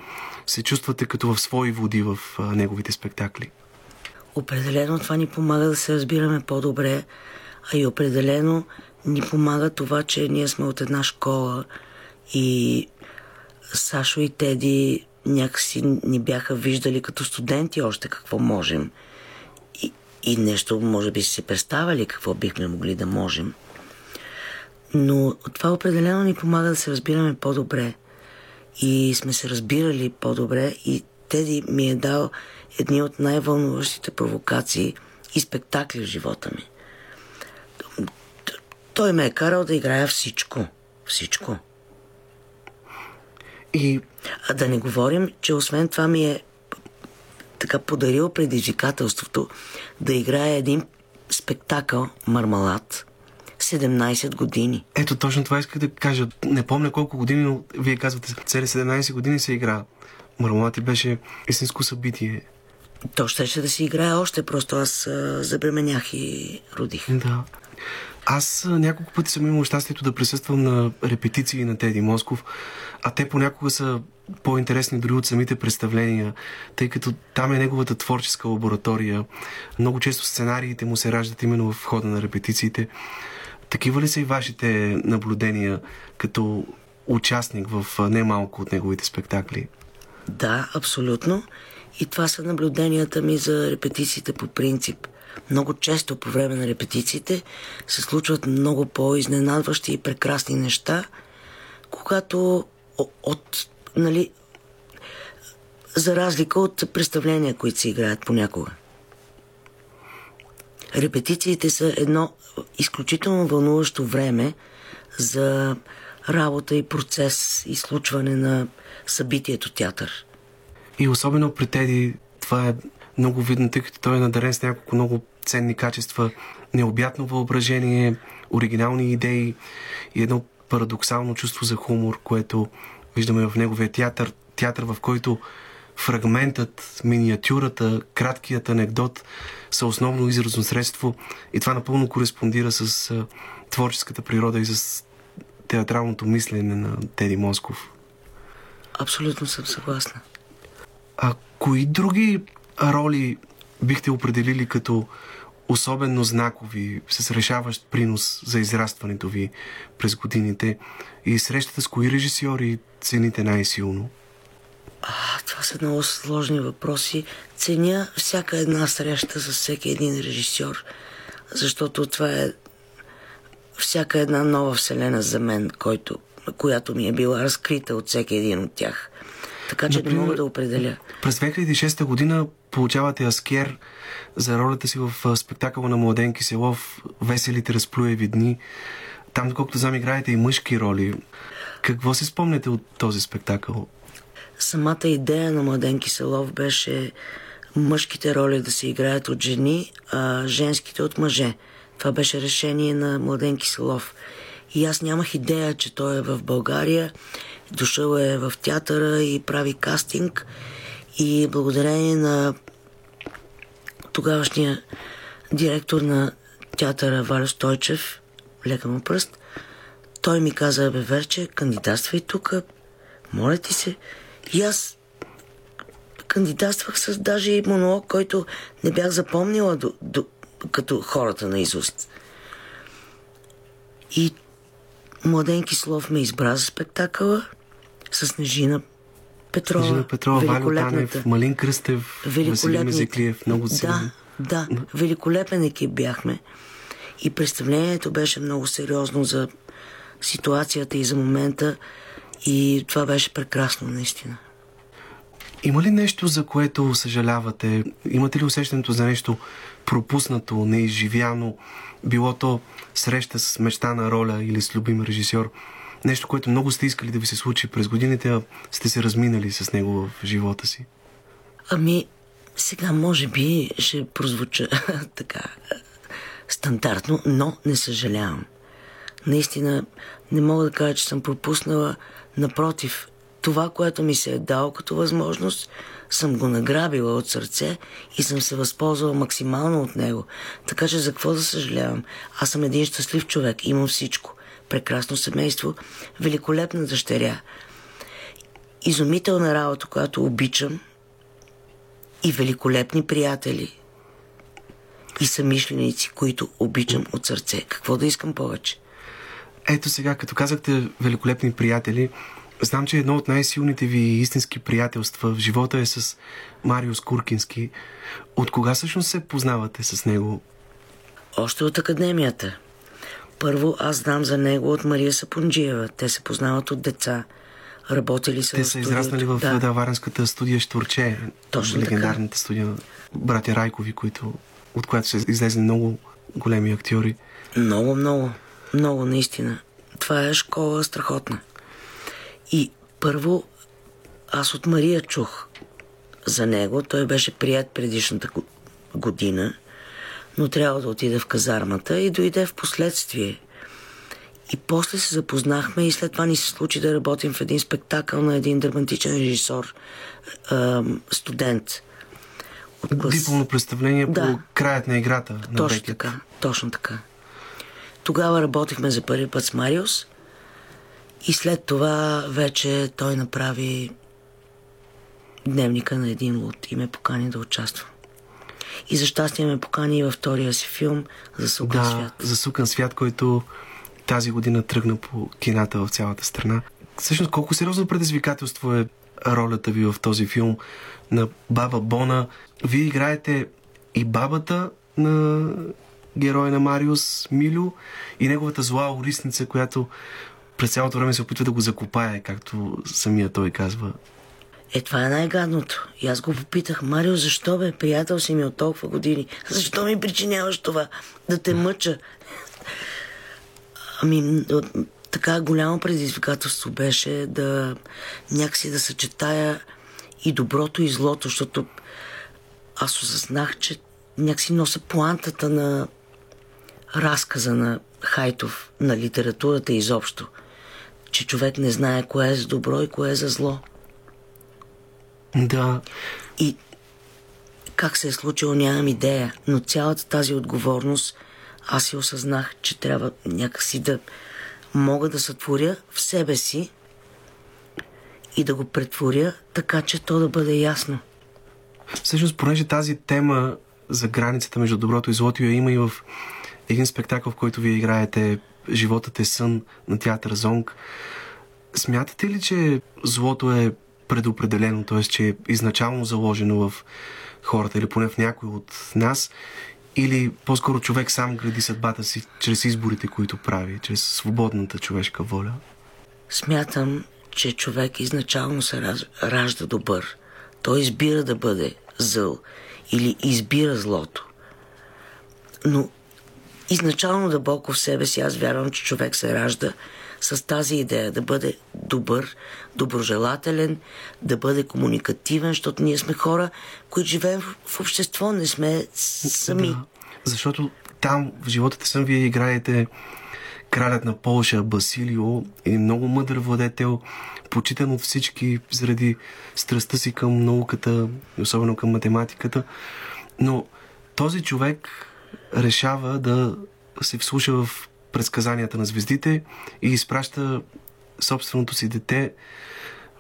се чувствате като в свои води в неговите спектакли? Определено това ни помага да се разбираме по-добре, а и определено ни помага това, че ние сме от една школа и Сашо и Теди някакси ни бяха виждали като студенти още какво можем. И, и нещо, може би, си представили какво бихме могли да можем. Но това определено ни помага да се разбираме по-добре. И сме се разбирали по-добре и Теди ми е дал едни от най-вълнуващите провокации и спектакли в живота ми. Той ме е карал да играя всичко. Всичко. И А да не говорим, че освен това ми е така подарил предизвикателството да играе един спектакъл Мармалад 17 години. ето точно това исках да кажа. Не помня колко години, но вие казвате, цели 17 години се игра. Мармалат и беше истинско събитие. То щеше да си играе още, просто аз а, забременях и родих. Да. Аз няколко пъти съм имал щастието да присъствам на репетиции на Теди Москов, а те понякога са по-интересни дори от самите представления, тъй като там е неговата творческа лаборатория. Много често сценариите му се раждат именно в хода на репетициите. Такива ли са и вашите наблюдения като участник в немалко от неговите спектакли? Да, абсолютно. И това са наблюденията ми за репетициите по принцип. Много често по време на репетициите се случват много по-изненадващи и прекрасни неща, когато от, нали, за разлика от представления, които се играят понякога. Репетициите са едно изключително вълнуващо време за работа и процес и случване на събитието театър. И особено при Теди това е много видно, тъй като той е надарен с няколко много ценни качества, необятно въображение, оригинални идеи и едно парадоксално чувство за хумор, което виждаме в неговия театър, театър в който фрагментът, миниатюрата, краткият анекдот са основно изразно средство и това напълно кореспондира с творческата природа и с театралното мислене на Теди Москов. Абсолютно съм съгласна. А кои други роли бихте определили като особено знакови, с решаващ принос за израстването ви през годините и срещата с кои режисьори цените най-силно? А, това са много сложни въпроси. Ценя всяка една среща с всеки един режисьор, защото това е всяка една нова вселена за мен, който, която ми е била разкрита от всеки един от тях. Така че Например, не мога да определя. През 2006 година получавате Аскер за ролята си в спектакъла на Младенки Селов Веселите разплюеви дни. Там, доколкото знам, играете и мъжки роли. Какво си спомняте от този спектакъл? Самата идея на Младен Киселов беше мъжките роли да се играят от жени, а женските от мъже. Това беше решение на Младен Киселов. И аз нямах идея, че той е в България, дошъл е в театъра и прави кастинг. И благодарение на тогавашния директор на театъра Валя Стойчев, лека му пръст, той ми каза, бе, Верче, кандидатствай тук, моля ти се. И аз кандидатствах с даже и монолог, който не бях запомнила до, до, като хората на изуст. И Младен Кислов ме избра за спектакъла с Снежина Петрова. Снежина Петрова, Валю Танев, Малин Кръстев, Василин Мезеклиев, много Да, да, великолепен екип бяхме. И представлението беше много сериозно за ситуацията и за момента. И това беше прекрасно, наистина. Има ли нещо, за което съжалявате? Имате ли усещането за нещо пропуснато, неизживяно? Било то среща с мечтана роля или с любим режисьор? Нещо, което много сте искали да ви се случи през годините, а сте се разминали с него в живота си? Ами, сега може би ще прозвуча така стандартно, но не съжалявам. Наистина не мога да кажа, че съм пропуснала. Напротив, това, което ми се е дало като възможност, съм го награбила от сърце и съм се възползвала максимално от него. Така че за какво да съжалявам? Аз съм един щастлив човек, имам всичко. Прекрасно семейство, великолепна дъщеря, изумителна работа, която обичам и великолепни приятели и самишленици, които обичам от сърце. Какво да искам повече? Ето сега, като казахте великолепни приятели, знам, че едно от най-силните ви истински приятелства в живота е с Мариус Куркински. От кога всъщност се познавате с него? Още от академията. Първо аз знам за него от Мария Сапунджиева. Те се познават от деца. Работили са Те са израснали в да. да. Варенската студия Штурче. Точно легендарната така. студия братя Райкови, които, от която са излезли много големи актьори. Много, много, много наистина. Това е школа страхотна. И първо аз от Мария чух за него. Той беше прият предишната го- година, но трябва да отида в казармата и дойде в последствие. И после се запознахме и след това ни се случи да работим в един спектакъл на един драматичен режисьор, студент. От клас... Дипломно представление Да. по краят на играта на Точно Бекет. така, точно така. Тогава работихме за първи път с Мариус и след това вече той направи дневника на един луд и ме покани да участвам. И за щастие ме покани и във втория си филм за Сукан Да, свят. за Сукан свят, който тази година тръгна по кината в цялата страна. Всъщност, колко сериозно предизвикателство е ролята ви в този филм на баба Бона. Вие играете и бабата на героя на Мариус Милю и неговата зла орисница, която през цялото време се опитва да го закопае, както самия той казва. Е, това е най-гадното. И аз го попитах, Марио, защо бе, приятел си ми от толкова години? Защо ми причиняваш това? Да те мъча? Ами, така голямо предизвикателство беше да някакси да съчетая и доброто и злото, защото аз осъзнах, че някакси нося плантата на разказа на Хайтов, на литературата изобщо. Че човек не знае кое е за добро и кое е за зло. Да. И как се е случило, нямам идея, но цялата тази отговорност аз си осъзнах, че трябва някакси да мога да сътворя в себе си и да го претворя така, че то да бъде ясно. Всъщност, понеже тази тема за границата между доброто и злото я има и в един спектакъл, в който вие играете Животът е сън на театър Зонг. Смятате ли, че злото е предопределено, т.е. че е изначално заложено в хората или поне в някой от нас или по-скоро човек сам гради съдбата си чрез изборите, които прави, чрез свободната човешка воля? Смятам, че човек изначално се ражда добър. Той избира да бъде зъл или избира злото. Но изначално дълбоко в себе си аз вярвам, че човек се ражда с тази идея да бъде добър, доброжелателен, да бъде комуникативен, защото ние сме хора, които живеем в общество, не сме сами. Да, защото там в животата съм вие играете кралят на Полша Басилио е много мъдър владетел, почитан от всички заради страстта си към науката, особено към математиката. Но този човек решава да се вслуша в предсказанията на звездите и изпраща собственото си дете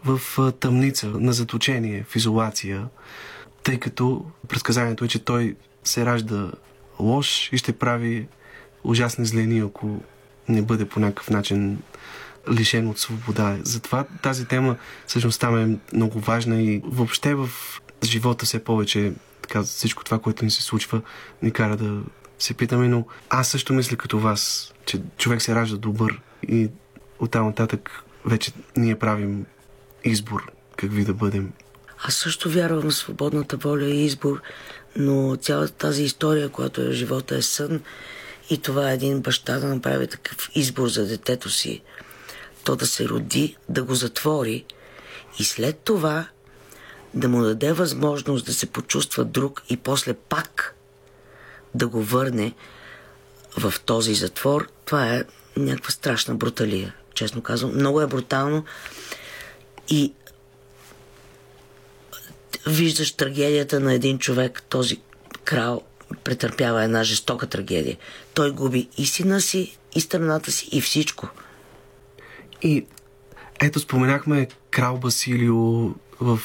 в тъмница, на заточение, в изолация, тъй като предсказанието е, че той се ражда лош и ще прави ужасни злени, ако не бъде по някакъв начин лишен от свобода. Затова тази тема всъщност там е много важна и въобще в живота все повече така, всичко това, което ни се случва, ни кара да се питаме, но аз също мисля като вас, че човек се ражда добър и оттам нататък вече ние правим избор какви да бъдем. Аз също вярвам в свободната воля и избор, но цялата тази история, която е живота е сън и това е един баща да направи такъв избор за детето си, то да се роди, да го затвори и след това да му даде възможност да се почувства друг и после пак да го върне в този затвор, това е някаква страшна бруталия, честно казвам. Много е брутално и виждаш трагедията на един човек, този крал претърпява една жестока трагедия. Той губи и сина си, и страната си, и всичко. И ето споменахме крал Басилио в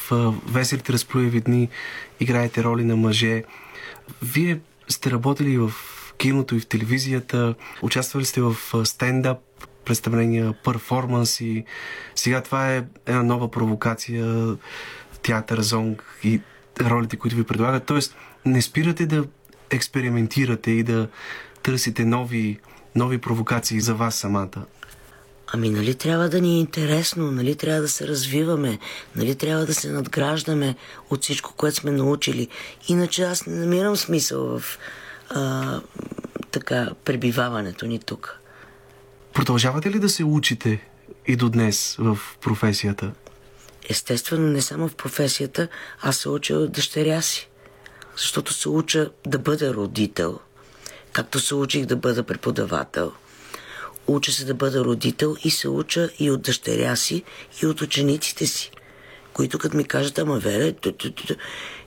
Веселите разплюеви дни играете роли на мъже. Вие сте работили в киното и в телевизията, участвали сте в стендъп, представления, перформанси. Сега това е една нова провокация, театър, зонг и ролите, които ви предлагат. Тоест, не спирате да експериментирате и да търсите нови, нови провокации за вас самата. Ами нали трябва да ни е интересно, нали трябва да се развиваме, нали трябва да се надграждаме от всичко, което сме научили. Иначе аз не намирам смисъл в а, така пребиваването ни тук. Продължавате ли да се учите и до днес в професията? Естествено, не само в професията, аз се уча от дъщеря си. Защото се уча да бъда родител, както се учих да бъда преподавател – Уча се да бъда родител и се уча и от дъщеря си, и от учениците си, които като ми кажат, ама вере,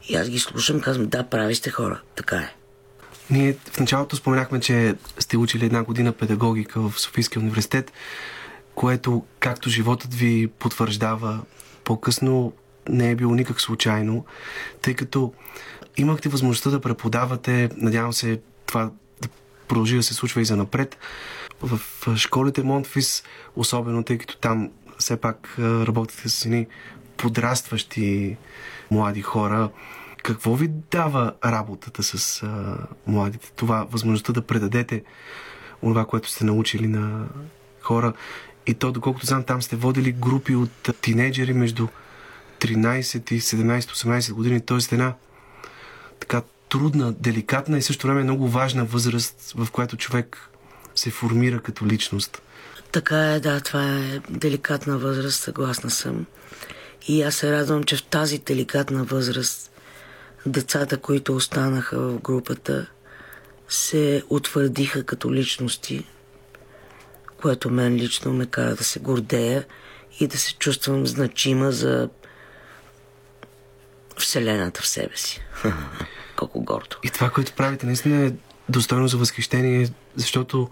и аз ги слушам, казвам, да, прави сте хора, така е. Ние в началото споменахме, че сте учили една година педагогика в Софийския университет, което, както животът ви потвърждава, по-късно не е било никак случайно, тъй като имахте възможността да преподавате, надявам се това да продължи да се случва и за напред, в школите Монтфис, особено тъй като там все пак работите с едни подрастващи млади хора. Какво ви дава работата с а, младите? Това, възможността да предадете това, което сте научили на хора. И то, доколкото знам, там сте водили групи от тинейджери между 13 и 17-18 години, т.е. една така трудна, деликатна и също време много важна възраст, в която човек се формира като личност. Така е, да, това е деликатна възраст, съгласна съм. И аз се радвам, че в тази деликатна възраст децата, които останаха в групата, се утвърдиха като личности, което мен лично ме кара да се гордея и да се чувствам значима за Вселената в себе си. Колко гордо. И това, което правите, наистина е достойно за възхищение, защото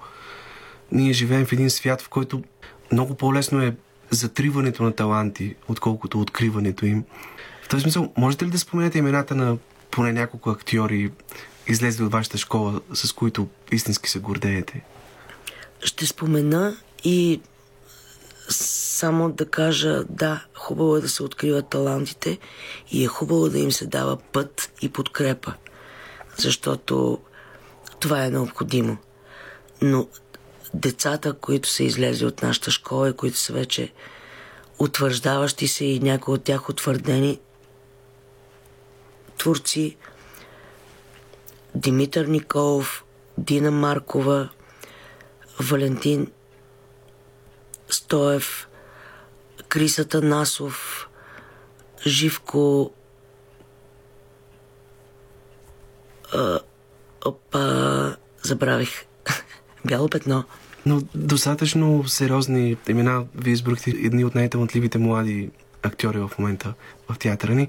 ние живеем в един свят, в който много по-лесно е затриването на таланти, отколкото откриването им. В този смисъл, можете ли да споменете имената на поне няколко актьори, излезли от вашата школа, с които истински се гордеете? Ще спомена и само да кажа, да, хубаво е да се откриват талантите и е хубаво да им се дава път и подкрепа, защото това е необходимо. Но децата, които са излезли от нашата школа и които са вече утвърждаващи се и някои от тях утвърдени творци, Димитър Николов, Дина Маркова, Валентин Стоев, Крисата Насов, Живко опа, забравих. Бяло петно. Но достатъчно сериозни имена. Вие избрахте едни от най-талантливите млади актьори в момента в театъра ни.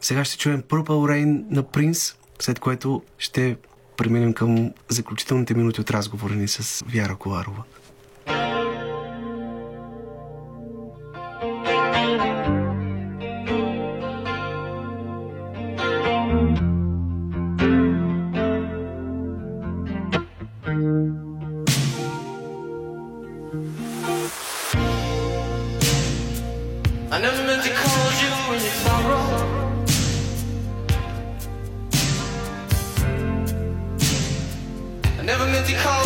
Сега ще чуем Purple Rain на Принц, след което ще преминем към заключителните минути от разговора ни с Вяра Коларова. I never meant to cause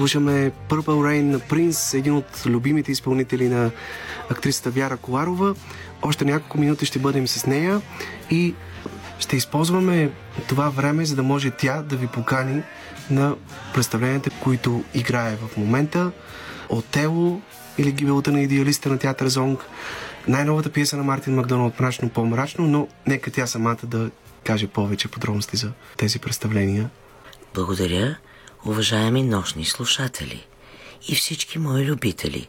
Слушаме Purple Rain на Принц, един от любимите изпълнители на актрисата Вяра Коларова. Още няколко минути ще бъдем с нея и ще използваме това време, за да може тя да ви покани на представленията, които играе в момента. Отело или гибелата на идеалиста на театър Зонг. Най-новата пиеса на Мартин Макдоналд «Мрачно по-мрачно», но нека тя самата да каже повече подробности за тези представления. Благодаря, уважаеми нощни слушатели и всички мои любители.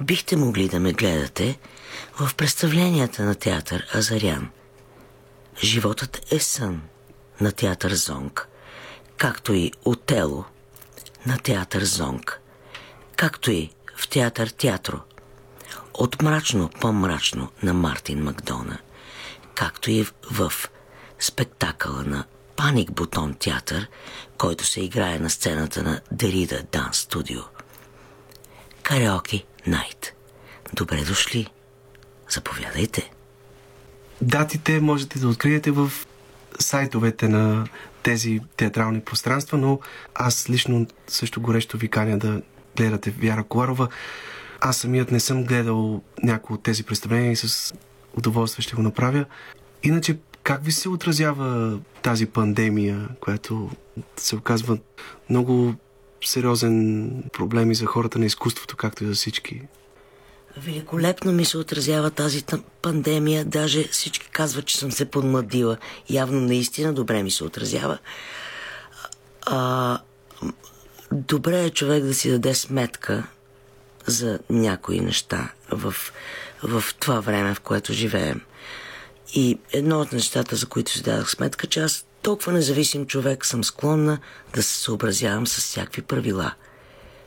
Бихте могли да ме гледате в представленията на театър Азарян. Животът е сън на театър Зонг, както и Отело на театър Зонг, както и в театър Театро от мрачно по-мрачно на Мартин Макдона, както и в спектакъла на Паник Бутон театър, който се играе на сцената на Дерида Дан Студио. Кариоки Найт. Добре дошли. Заповядайте. Датите можете да откриете в сайтовете на тези театрални пространства, но аз лично също горещо ви каня да гледате Вяра Коларова. Аз самият не съм гледал някои от тези представления и с удоволствие ще го направя. Иначе, как ви се отразява тази пандемия, която се оказва много сериозен проблем и за хората на изкуството, както и за всички? Великолепно ми се отразява тази пандемия. Даже всички казват, че съм се подмладила. Явно наистина добре ми се отразява. А, добре е човек да си даде сметка за някои неща в, в това време, в което живеем. И едно от нещата, за които си дадах сметка, че аз толкова независим човек съм склонна да се съобразявам с всякакви правила.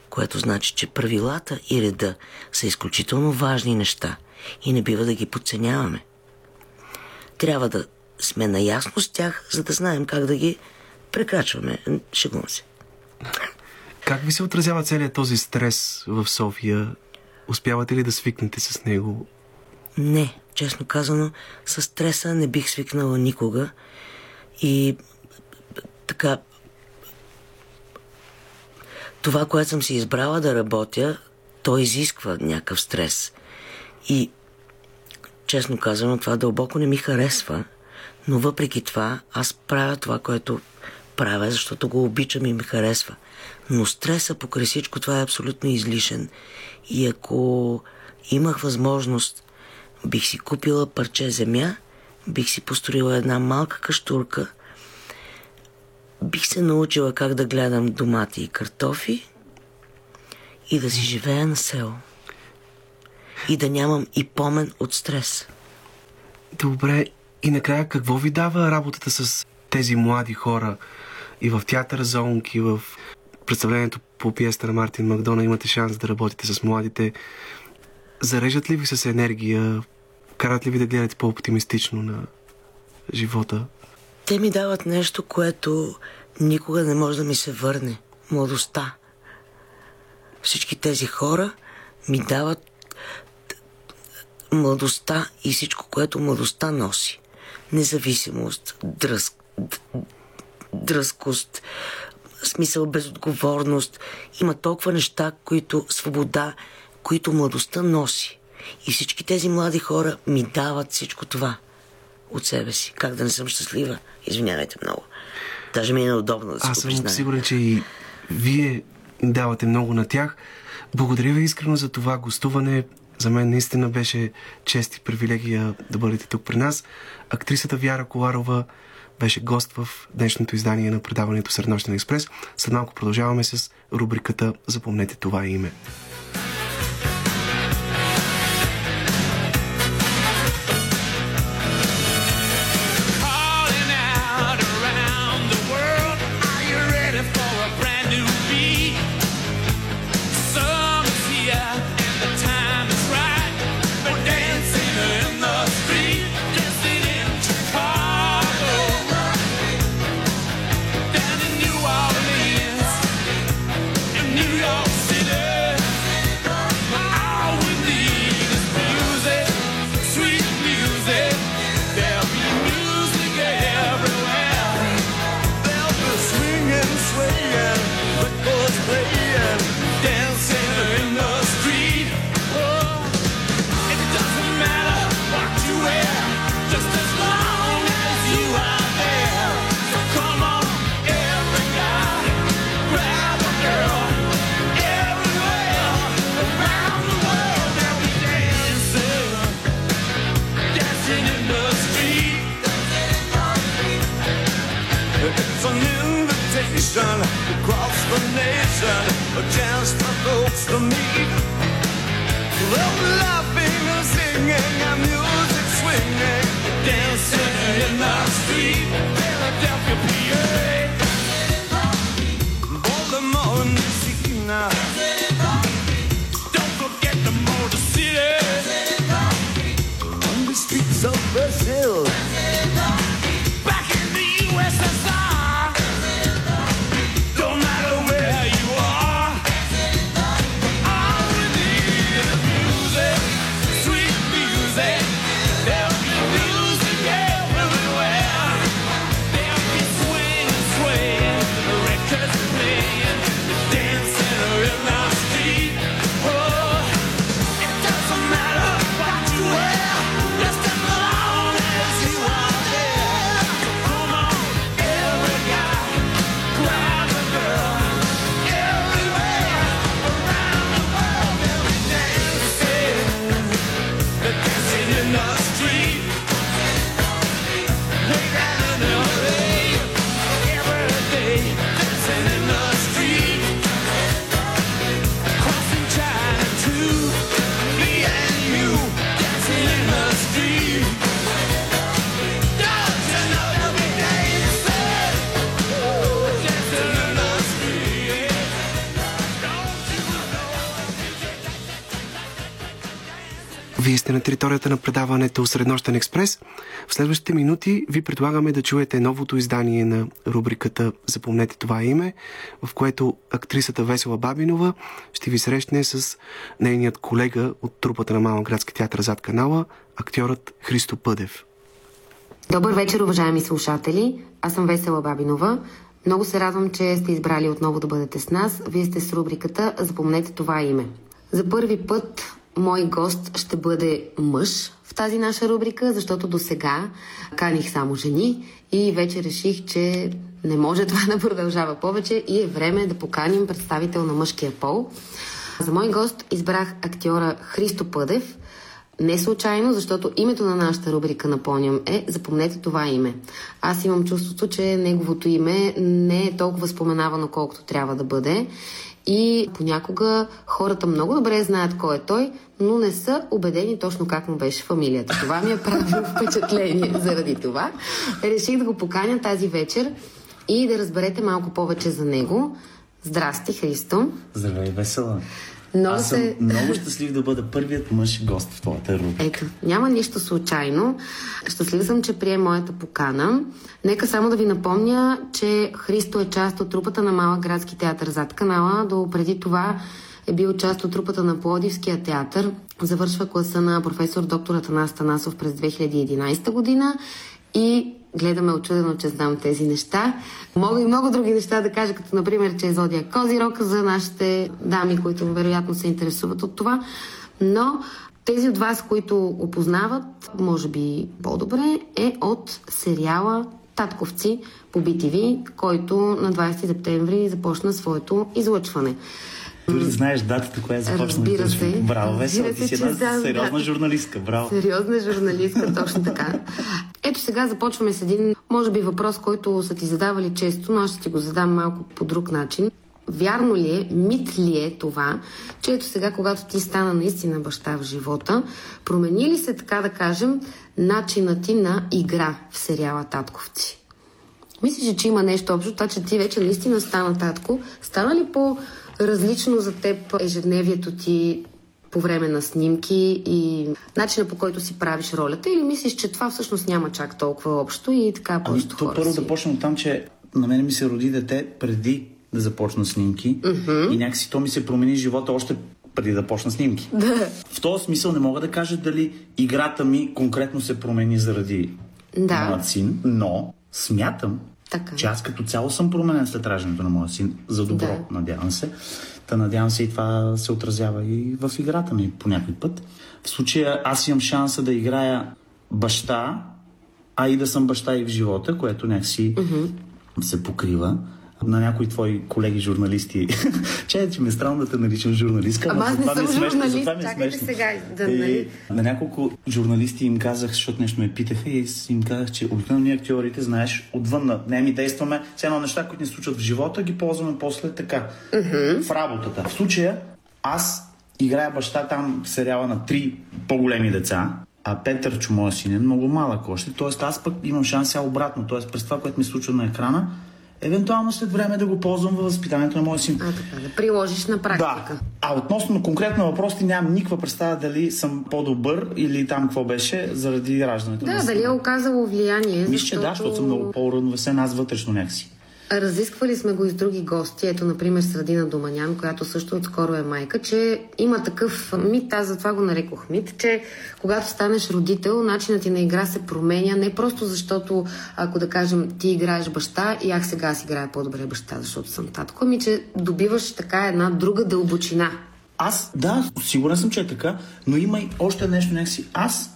Което значи, че правилата и реда са изключително важни неща и не бива да ги подценяваме. Трябва да сме наясно с тях, за да знаем как да ги прекрачваме. Шегувам се. Как ви се отразява целият този стрес в София? Успявате ли да свикнете с него? Не, честно казано, с стреса не бих свикнала никога. И така, това, което съм си избрала да работя, то изисква някакъв стрес. И, честно казано, това дълбоко не ми харесва, но въпреки това аз правя това, което правя, защото го обичам и ми харесва. Но стреса покрай всичко това е абсолютно излишен. И ако имах възможност, бих си купила парче земя, бих си построила една малка каштурка, бих се научила как да гледам домати и картофи и да си живея на село. И да нямам и помен от стрес. Добре, и накрая какво ви дава работата с тези млади хора и в театър Зонг, и в представлението по пиеста на Мартин Макдона имате шанс да работите с младите. Зарежат ли ви с енергия? Карат ли ви да гледате по-оптимистично на живота? Те ми дават нещо, което никога не може да ми се върне. Младостта. Всички тези хора ми дават младостта и всичко, което младостта носи. Независимост, дръзк, дръзкост, смисъл безотговорност. Има толкова неща, които свобода, които младостта носи. И всички тези млади хора ми дават всичко това от себе си. Как да не съм щастлива? Извинявайте много. Даже ми е неудобно да се Аз съм сигурен, че и вие давате много на тях. Благодаря ви искрено за това гостуване. За мен наистина беше чест и привилегия да бъдете тук при нас. Актрисата Вяра Коларова беше гост в днешното издание на предаването Среднощен експрес. След малко продължаваме с рубриката Запомнете това име. me. Територията на предаването Среднощен експрес. В следващите минути ви предлагаме да чуете новото издание на рубриката Запомнете това име, в което актрисата Весела Бабинова ще ви срещне с нейният колега от трупата на Малък градски театър зад канала, актьорът Христо Пъдев. Добър вечер, уважаеми слушатели. Аз съм Весела Бабинова. Много се радвам, че сте избрали отново да бъдете с нас. Вие сте с рубриката Запомнете това име. За първи път мой гост ще бъде мъж в тази наша рубрика, защото до сега каних само жени и вече реших, че не може това да продължава повече и е време да поканим представител на мъжкия пол. За мой гост избрах актьора Христо Пъдев, не случайно, защото името на нашата рубрика, напомням, е Запомнете това име. Аз имам чувството, че неговото име не е толкова споменавано, колкото трябва да бъде. И понякога хората много добре знаят кой е той, но не са убедени точно как му беше фамилията. Това ми е правило впечатление. Заради това реших да го поканя тази вечер и да разберете малко повече за него. Здрасти, Христо. Здравей, весела. Много Аз съм се... много щастлив да бъда първият мъж гост в твоята рубрика. Ето, няма нищо случайно. Щастлив съм, че прие моята покана. Нека само да ви напомня, че Христо е част от трупата на Малък градски театър зад канала. До преди това е бил част от трупата на Плодивския театър. Завършва класа на професор доктор Атанас Танасов през 2011 година и гледаме очудено, че знам тези неща. Мога и много други неща да кажа, като например, че е зодия Козирог за нашите дами, които вероятно се интересуват от това. Но тези от вас, които го познават, може би по-добре, е от сериала Татковци по BTV, който на 20 септември започна своето излъчване. Дори знаеш датата, която започна. Разбира да се. Браво, весела. Ти си една знам сериозна датата. журналистка. Браво. Сериозна журналистка, точно така. Ето сега започваме с един, може би, въпрос, който са ти задавали често, но аз ще ти го задам малко по друг начин. Вярно ли е, мит ли е това, че ето сега, когато ти стана наистина баща в живота, промени ли се, така да кажем, начинът ти на игра в сериала Татковци? Мислиш, че има нещо общо, това, че ти вече наистина стана татко. Стана ли по-различно за теб ежедневието ти по време на снимки и начина по който си правиш ролята или мислиш, че това всъщност няма чак толкова общо и така Ами, просто то хора първо си? да почнем от там, че на мен ми се роди дете преди да започна снимки и някакси то ми се промени живота още преди да почна снимки. Да. В този смисъл не мога да кажа дали играта ми конкретно се промени заради Да. моят син, но смятам, Така. че аз като цяло съм променен след раждането на моя син. За добро, Да. надявам се. Та надявам се и това се отразява и в играта ми по някой път. В случая аз имам шанса да играя баща, а и да съм баща и в живота, което някакси се покрива. На някои твои колеги журналисти. Че, че ме е странно да те наричам журналистка. Ама аз не съм е смешно, журналист, е чакайте сега да, нали? на няколко журналисти им казах, защото нещо ме питаха и им казах, че обикновено ние актьорите, знаеш, отвън на не ми действаме, все едно неща, които ни случват в живота, ги ползваме после така. В работата. В случая аз играя баща там в сериала на три по-големи деца, а Петър, че моя син е много малък още. Тоест аз пък имам шанс сега обратно. Тоест през това, което ми случва на екрана, евентуално след време да го ползвам във възпитанието на моя син. А, така, да приложиш на практика. Да. А относно конкретно на въпросите нямам никаква представа дали съм по-добър или там какво беше заради раждането. Да, дали е оказало влияние, Мисля, че да, защото съм много по-уравновесен аз вътрешно някакси. Разисквали сме го и с други гости, ето например с Радина Доманян, която също отскоро е майка, че има такъв мит, аз затова го нарекох мит, че когато станеш родител, начинът ти на игра се променя, не просто защото, ако да кажем, ти играеш баща и аз сега аз играя по-добре баща, защото съм татко, ами че добиваш така една друга дълбочина. Аз, да, сигурен съм, че е така, но има и още нещо някакси. Аз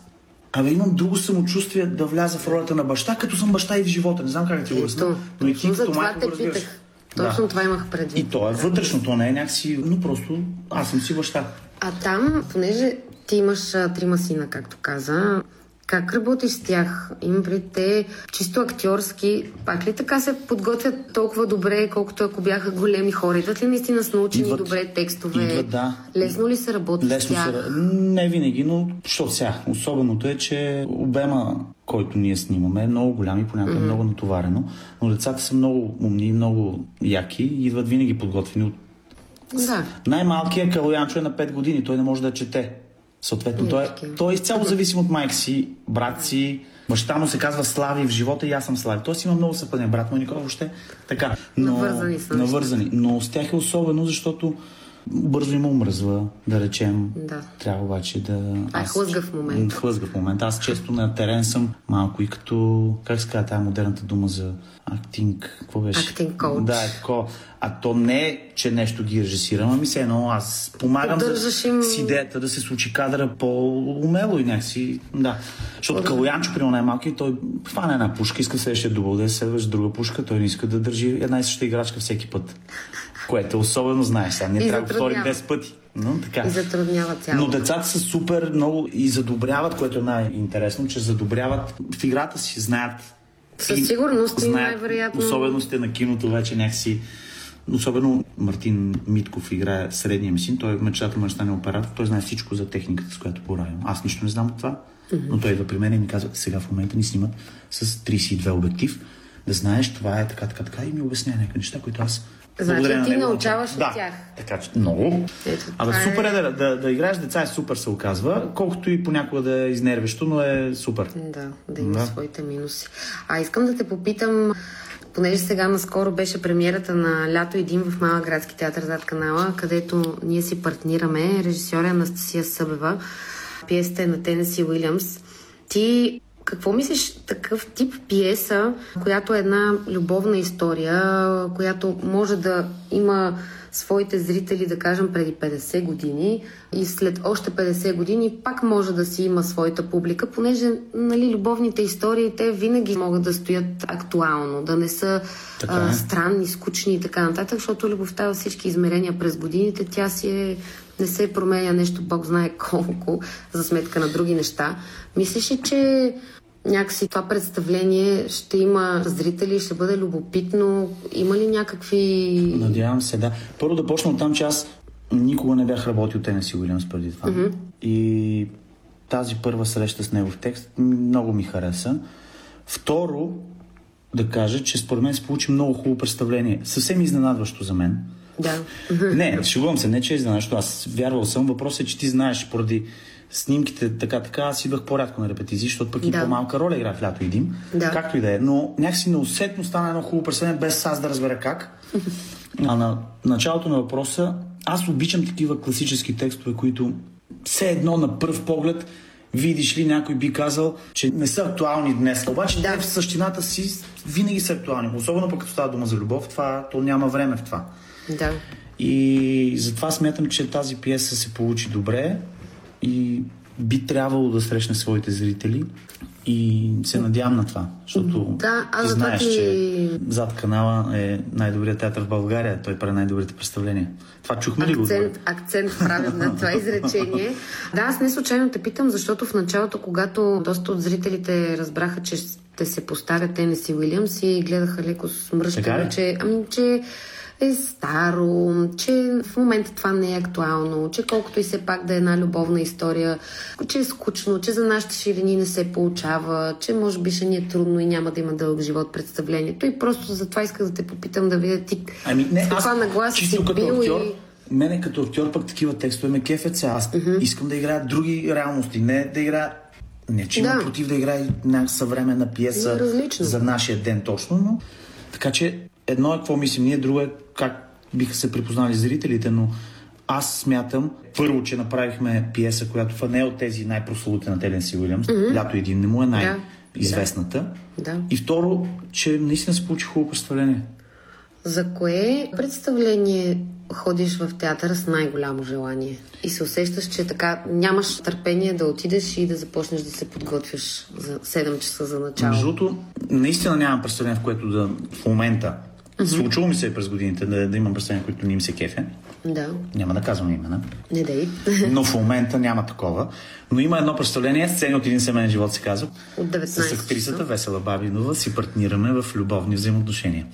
Абе, имам друго самочувствие да вляза в ролята на баща, като съм баща и в живота. Не знам как да ти го обясня. Но и ти като майка го разбираш. питах. Точно това имах предвид. И то е вътрешно, то не е някакси, но просто аз съм си баща. А там, понеже ти имаш а, трима сина, както каза, как работиш с тях? Имам пред те чисто актьорски. Пак ли така се подготвят толкова добре, колкото ако бяха големи хора? Идват ли наистина с научени Идват- добре текстове? идват, да. Лесно ли се работи с Лесно тях? се... Не винаги, но защото сега. Особеното е, че обема, който ние снимаме е много голям и понякога mm-hmm. много натоварено. Но децата са много умни, много яки и идват винаги подготвени от Да. Най-малкият Калоянчо е на 5 години, той не може да чете. Съответно, той, е, той е изцяло зависим от майка си, брат си, баща му се казва Слави в живота и аз съм Слави. Тоест има много съпъден брат му и Никола въобще така. Но, Навързани са Навързани. Но с тях е особено, защото бързо им омръзва, да речем. Да. Трябва обаче да... А, е хлъзгав момент. М, Хлъзгав момент. Аз често на терен съм малко и като... Как се казва тая модерната дума за актинг? Какво беше? Acting coach. Да, е такова. А то не е, че нещо ги режисирам, ами се едно аз помагам Поддържаш за, им- с идеята да се случи кадъра по-умело и някакси. Да. Защото Калоянчо, при най-малки, той хвана една пушка, иска следващия дубъл да е следващ друга пушка, той не иска да държи една и съща играчка всеки път. Което е особено, знаеш, сега ние трябва да повторим затруднява. 10 пъти. Но, така. И затруднява. Но децата са супер много и задобряват, което е най-интересно, че задобряват в играта си, знаят. Със сигурност и най-вероятно- Особеностите на киното вече някакси. Особено Мартин Митков играе средния ми син. Той е мечтата му да стане оператор. Той знае всичко за техниката, с която боравим. Аз нищо не знам от това. Но той идва при мен и ми казва, сега в момента ни снимат с 32 обектив. Да знаеш, това е така, така, така. И ми обяснява някакви неща, които аз Значи ти него научаваш научавам. от тях. Да, така че много. Ето, Абе, е- супер е да, да, да играеш с деца е супер, се оказва. Колкото и понякога да е изнервещо, но е супер. Да, да има Да. своите минуси. А искам да те попитам, понеже сега наскоро беше премиерата на Лято един в Малък градски театър зад канала, където ние си партнираме, режисьор е Анастасия Събева, пиесата е на Тенеси Уилямс. Ти какво мислиш такъв тип пиеса, която е една любовна история, която може да има своите зрители, да кажем, преди 50 години и след още 50 години пак може да си има своята публика, понеже нали, любовните истории те винаги могат да стоят актуално, да не са Така а, е. странни, скучни и така нататък, защото любовта във всички измерения през годините, тя си е, не се променя нещо, Бог знае колко, за сметка на други неща. Мислиш ли, че някакси това представление ще има зрители, ще бъде любопитно? Има ли някакви... Надявам се, да. Първо да почна от там, че аз никога не бях работил Тенеси Уилямс преди това. Mm-hmm. И тази първа среща с него в текст много ми хареса. Второ, да кажа, че според мен се получи много хубаво представление. Съвсем изненадващо за мен. Да. Не, шегувам се, не че е изненадващо. Аз вярвал съм. Въпросът е, че ти знаеш, поради снимките така, така, аз идвах по-рядко на репетиции, защото пък и Да. по-малка роля игра в лято и дим. Да. Както и да е. Но някакси неусетно стана едно хубаво представление, без аз да разбера как. А на началото на въпроса, аз обичам такива класически текстове, които все едно на пръв поглед видиш ли, някой би казал, че не са актуални днес. Обаче Да. те в същината си винаги са актуални. Особено пък като става дума за любов, това, то няма време в това. Да. И затова смятам, че тази пиеса се получи добре и би трябвало да срещне своите зрители. И се надявам на това, защото Да, аз ти знаеш, ти- че зад канала е най-добрият театър в България. Той прави най-добрите представления. Това чухме ли го? Акцент, акцент правим на това изречение. Да, аз не случайно те питам, защото в началото, когато доста от зрителите разбраха, че ще се поставя Тенеси Уилямс и гледаха леко с мръщане, че, ами, че е старо, че в момента това не е актуално, че колкото и все пак да е една любовна история, че е скучно, че за нашите ширини не се получава, че може би ще ни е трудно и няма да има дълъг живот представлението. И просто затова исках да те попитам да видя ти Ами не, с каква нагласа си бил актьор, и... мене като актьор пък такива текстове ме кефят се. Аз искам да играя други реалности, не да играя не, че имам Да. против да играе една съвременна пиеса различно. за нашия ден точно, но така че едно е какво мислим ние, друго е как биха се припознали зрителите, но аз смятам, първо, че направихме пиеса, която не е от тези най-прословути на Телен Си Уилямс, Лято един не му е най-известната. Да. И второ, че наистина се получи хубаво представление. За кое представление ходиш в театъра с най-голямо желание? И се усещаш, че така нямаш търпение да отидеш и да започнеш да се подготвяш за 7 часа за начало. Между наистина нямам представление, в което да в момента. Случило ми се е през годините да, да имам представление, които не им се кефе. Да, Няма да казвам имена. не дай. Но в момента няма такова. Но има едно представление, сцени от един семейен живот се казва. От 19 С актрисата. Весела Бабинова си партнираме в любовни взаимоотношения.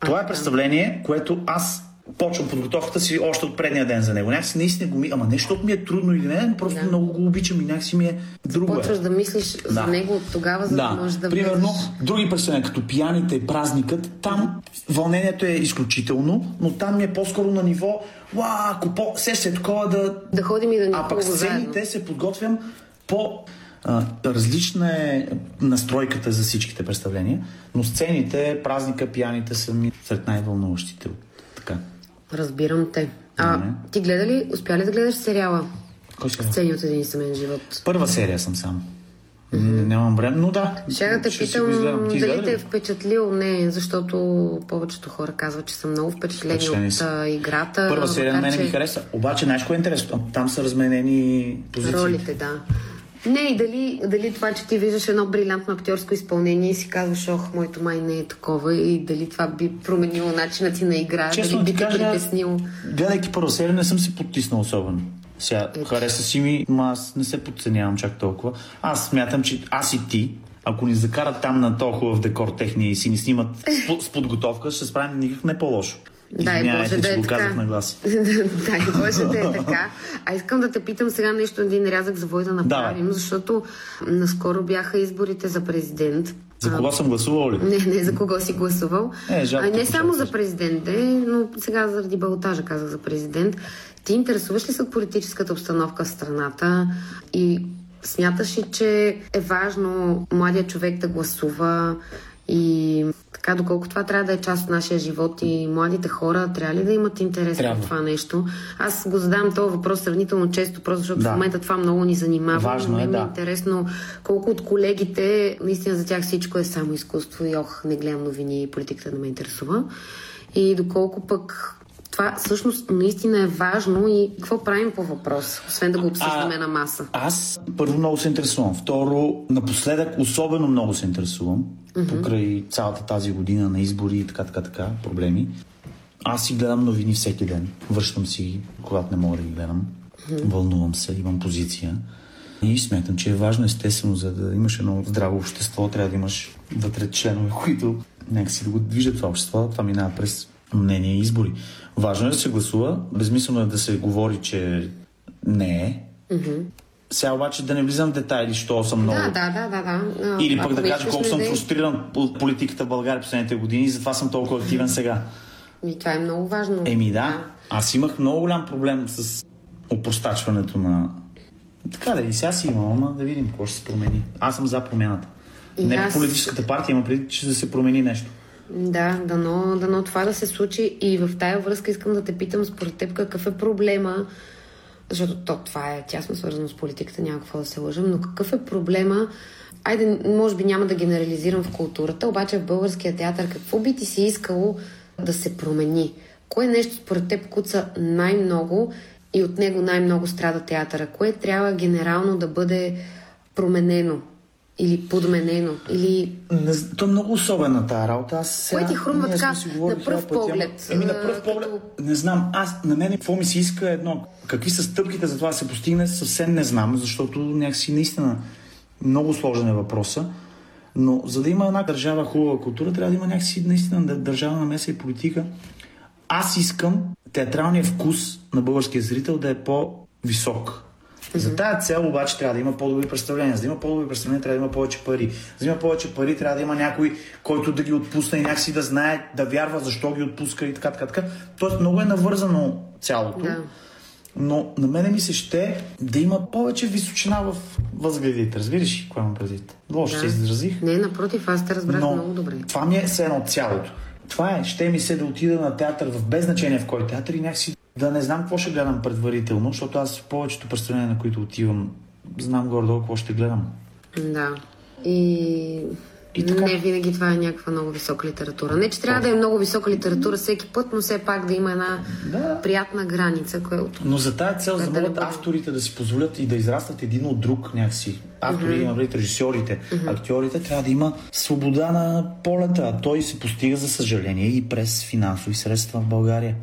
Това е представление, което аз почвам подготовката си още от предния ден за него. Някакси наистина го ми... Ама не, защото ми е трудно или не, просто Да. много го обичам и някакси ми е друго. Почваш да мислиш за Да. него от тогава, за да, можеш да Примерно, влезеш. други представления, като пияните празникът, там вълнението е изключително, но там ми е по-скоро на ниво, уа, ако по... се се такова да... Да ходим и да ни А пък заедно. сцените се подготвям по... А, различна е настройката за всичките представления, но сцените, празника, пияните са ми сред най-вълнуващите. Така. Разбирам те. А, Добре. ти гледа ли, успя ли да гледаш сериала? Кой сега? Сцени от един семейен живот. Първа серия съм само. М, Нямам време, но да. Ще да те ще питам. Ти дали те е ли? впечатлил. Не, защото повечето хора казват, че са много впечатлени Впечатлени от са. играта. Първа серия на мен ми че хареса. Обаче, знаеш кое е интересно? Там са разменени позиции. Ролите, да. Не, и дали, дали това, че ти виждаш едно брилянтно актьорско изпълнение и си казваш, ох, моето май не е такова и дали това би променило начина ти на игра, Честно дали би те притеснило. гледайки първа серия, не съм се потиснал особено. Сега, хареса си ми, но аз не се подценявам чак толкова. Аз смятам, че аз и ти, ако ни закарат там на този хубав декор техния и си ни снимат с, с подготовка, ще справим никак не по-лошо. Дай Извинявайте, Боже да е го така. казах на глас. Дай Боже да е така. А искам да те питам сега нещо, един рязък за да направим, защото наскоро бяха изборите за президент. За кого съм гласувал ли? Не, не за кого си гласувал. Е, жалко, а не само за президент, е, но сега заради балотажа казах за президент. Ти интересуваш ли се от политическата обстановка в страната и смяташ ли, че е важно младия човек да гласува и така, доколко това трябва да е част от нашия живот и младите хора трябва ли да имат интерес в това нещо? Аз го задавам този въпрос сравнително често, просто защото Да. в момента това много ни занимава. Важно но е, да. интересно колко от колегите, наистина за тях всичко е само изкуство и ох, не гледам новини и политиката не ме интересува. И доколко пък това всъщност наистина е важно и какво правим по въпрос, освен да го обсъждаме на маса. Аз първо много се интересувам. Второ, напоследък особено много се интересувам. Покрай цялата тази година на избори и така, така, така, проблеми. Аз си гледам новини всеки ден. Връщам си, когато не мога да ги гледам. Вълнувам се, имам позиция. И смятам, че е важно, естествено, за да имаш едно здраво общество, трябва да имаш вътре членове, които някакси да го движат това общество. Това минава през мнение и избори. Важно е да се гласува, безмислено е да се говори, че не е. Сега обаче да не влизам в детайли, що съм много... Да, да, да, да, да. А, Или пък ако да кажа колко съм дей. фрустриран от политиката в България последните години и затова съм толкова активен сега. Ми, това е много важно. Еми да, аз имах много голям проблем с опростачването на... Така да и сега си имам, ама да видим какво ще се промени. Аз съм за промяната. И Не аз- по политическата партия, има преди, че да се промени нещо. Да, дано, дано това да се случи и в тая връзка искам да те питам според теб какъв е проблема, защото то, това е тясно свързано с политиката, няма какво да се лъжим, но какъв е проблема, айде, може би няма да генерализирам в културата, обаче в българския театър какво би ти си искало да се промени? Кое нещо според теб куца най-много и от него най-много страда театъра? Кое трябва генерално да бъде променено? Или подменено? Или... Не, то е много особена тази работа. Аз сега, Кое ти хрумва така на пръв поглед, Еми, на пръв поглед. като- Не знам. Аз, на мен какво ми се иска е едно. Какви са стъпките за това да се постигне, съвсем не знам, защото някакси наистина много сложен е въпроса. Но за да има една държава хубава култура, трябва да има някакси наистина дъ- държавна намеса и политика. Аз искам театралният вкус на българския зрител да е по-висок. За тази цел обаче трябва да има по-добри представления. За да има по-добри представления трябва да има повече пари. За да има повече пари трябва да има някой, който да ги отпусне и някакси да знае, да вярва защо ги отпуска и така, така, така. Тоест много е навързано цялото. Да. Но на мене ми се ще да има повече височина в възгледите. Разбираш ли какво имам предвид? Лошо се изразих. Не, напротив, аз те разбрах много добре. това ми е все едно цялото. Това е, ще ми се да отида на театър в без значение в кой театър и някакси да не знам какво ще гледам предварително, защото аз в повечето представления, на които отивам, знам горе-долу какво ще гледам. Да. И... И така. Не винаги това е някаква много висока литература. Не, че трябва да е много висока литература всеки път, но все пак да има една Да. приятна граница, която... Но за тази цел, за да могат авторите да си позволят и да израстват един от друг някакси. Автори, има предвид режисьорите, актьорите, трябва да има свобода на полета. А той се постига, за съжаление, и през финансови средства в България.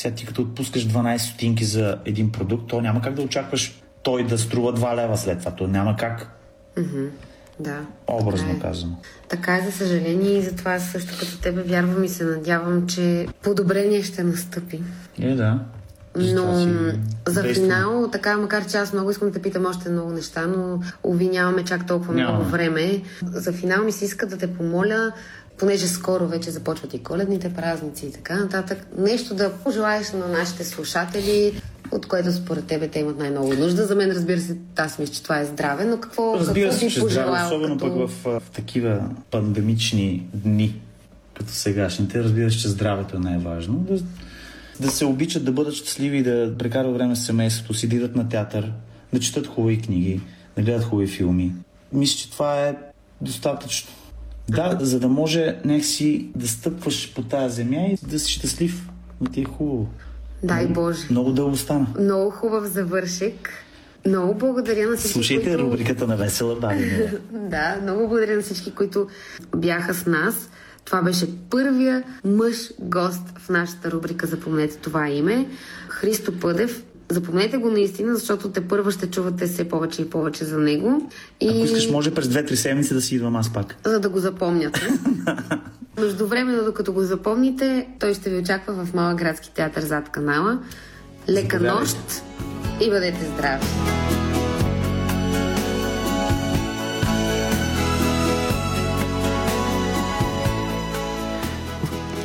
Сега ти като отпускаш 12 стотинки за един продукт, то няма как да очакваш той да струва 2 лева след това. То няма как, Да. образно така е. казано. Така е, за съжаление, и затова също като тебе вярвам и се надявам, че подобрение ще настъпи. Е, да. Но си за финал, така, макар че аз много искам да питам още много неща, но уви нямаме чак толкова Няма. много време. За финал ми се иска да те помоля, понеже скоро вече започват и коледните празници и така нататък, нещо да пожелаеш на нашите слушатели, от което според тебе те имат най-много нужда. За мен, разбира се, аз мисля, че това е здраве, но какво, Разбира какво се, би че здраве, пожелал? особено като... пък в, в такива пандемични дни, като сегашните, разбира се, че здравето е най-важно. Да, да се обичат, да бъдат щастливи, да прекарат време с семейството си, да идат на театър, да четат хубави книги, да гледат хубави филми. Мисля, че това е достатъчно. Да, за да може някакси да стъпваш по тази земя и да си щастлив. Да ти е хубаво. Дай Боже. Много дълго стана. Много хубав завършек. Много благодаря на всички, Слушайте които... рубриката на Весела Бабина. Да, много благодаря на всички, които бяха с нас. Това беше първия мъж гост в нашата рубрика Запомнете това име. Христо Пъдев. Запомнете го наистина, защото те първа ще чувате все повече и повече за него. И Ако искаш, може през 2-3 седмици да си идвам аз пак. за да го запомняте. Междувременно, докато го запомните, той ще ви очаква в Малък градски театър зад канала. Лека Заповядайте. нощ и бъдете здрави!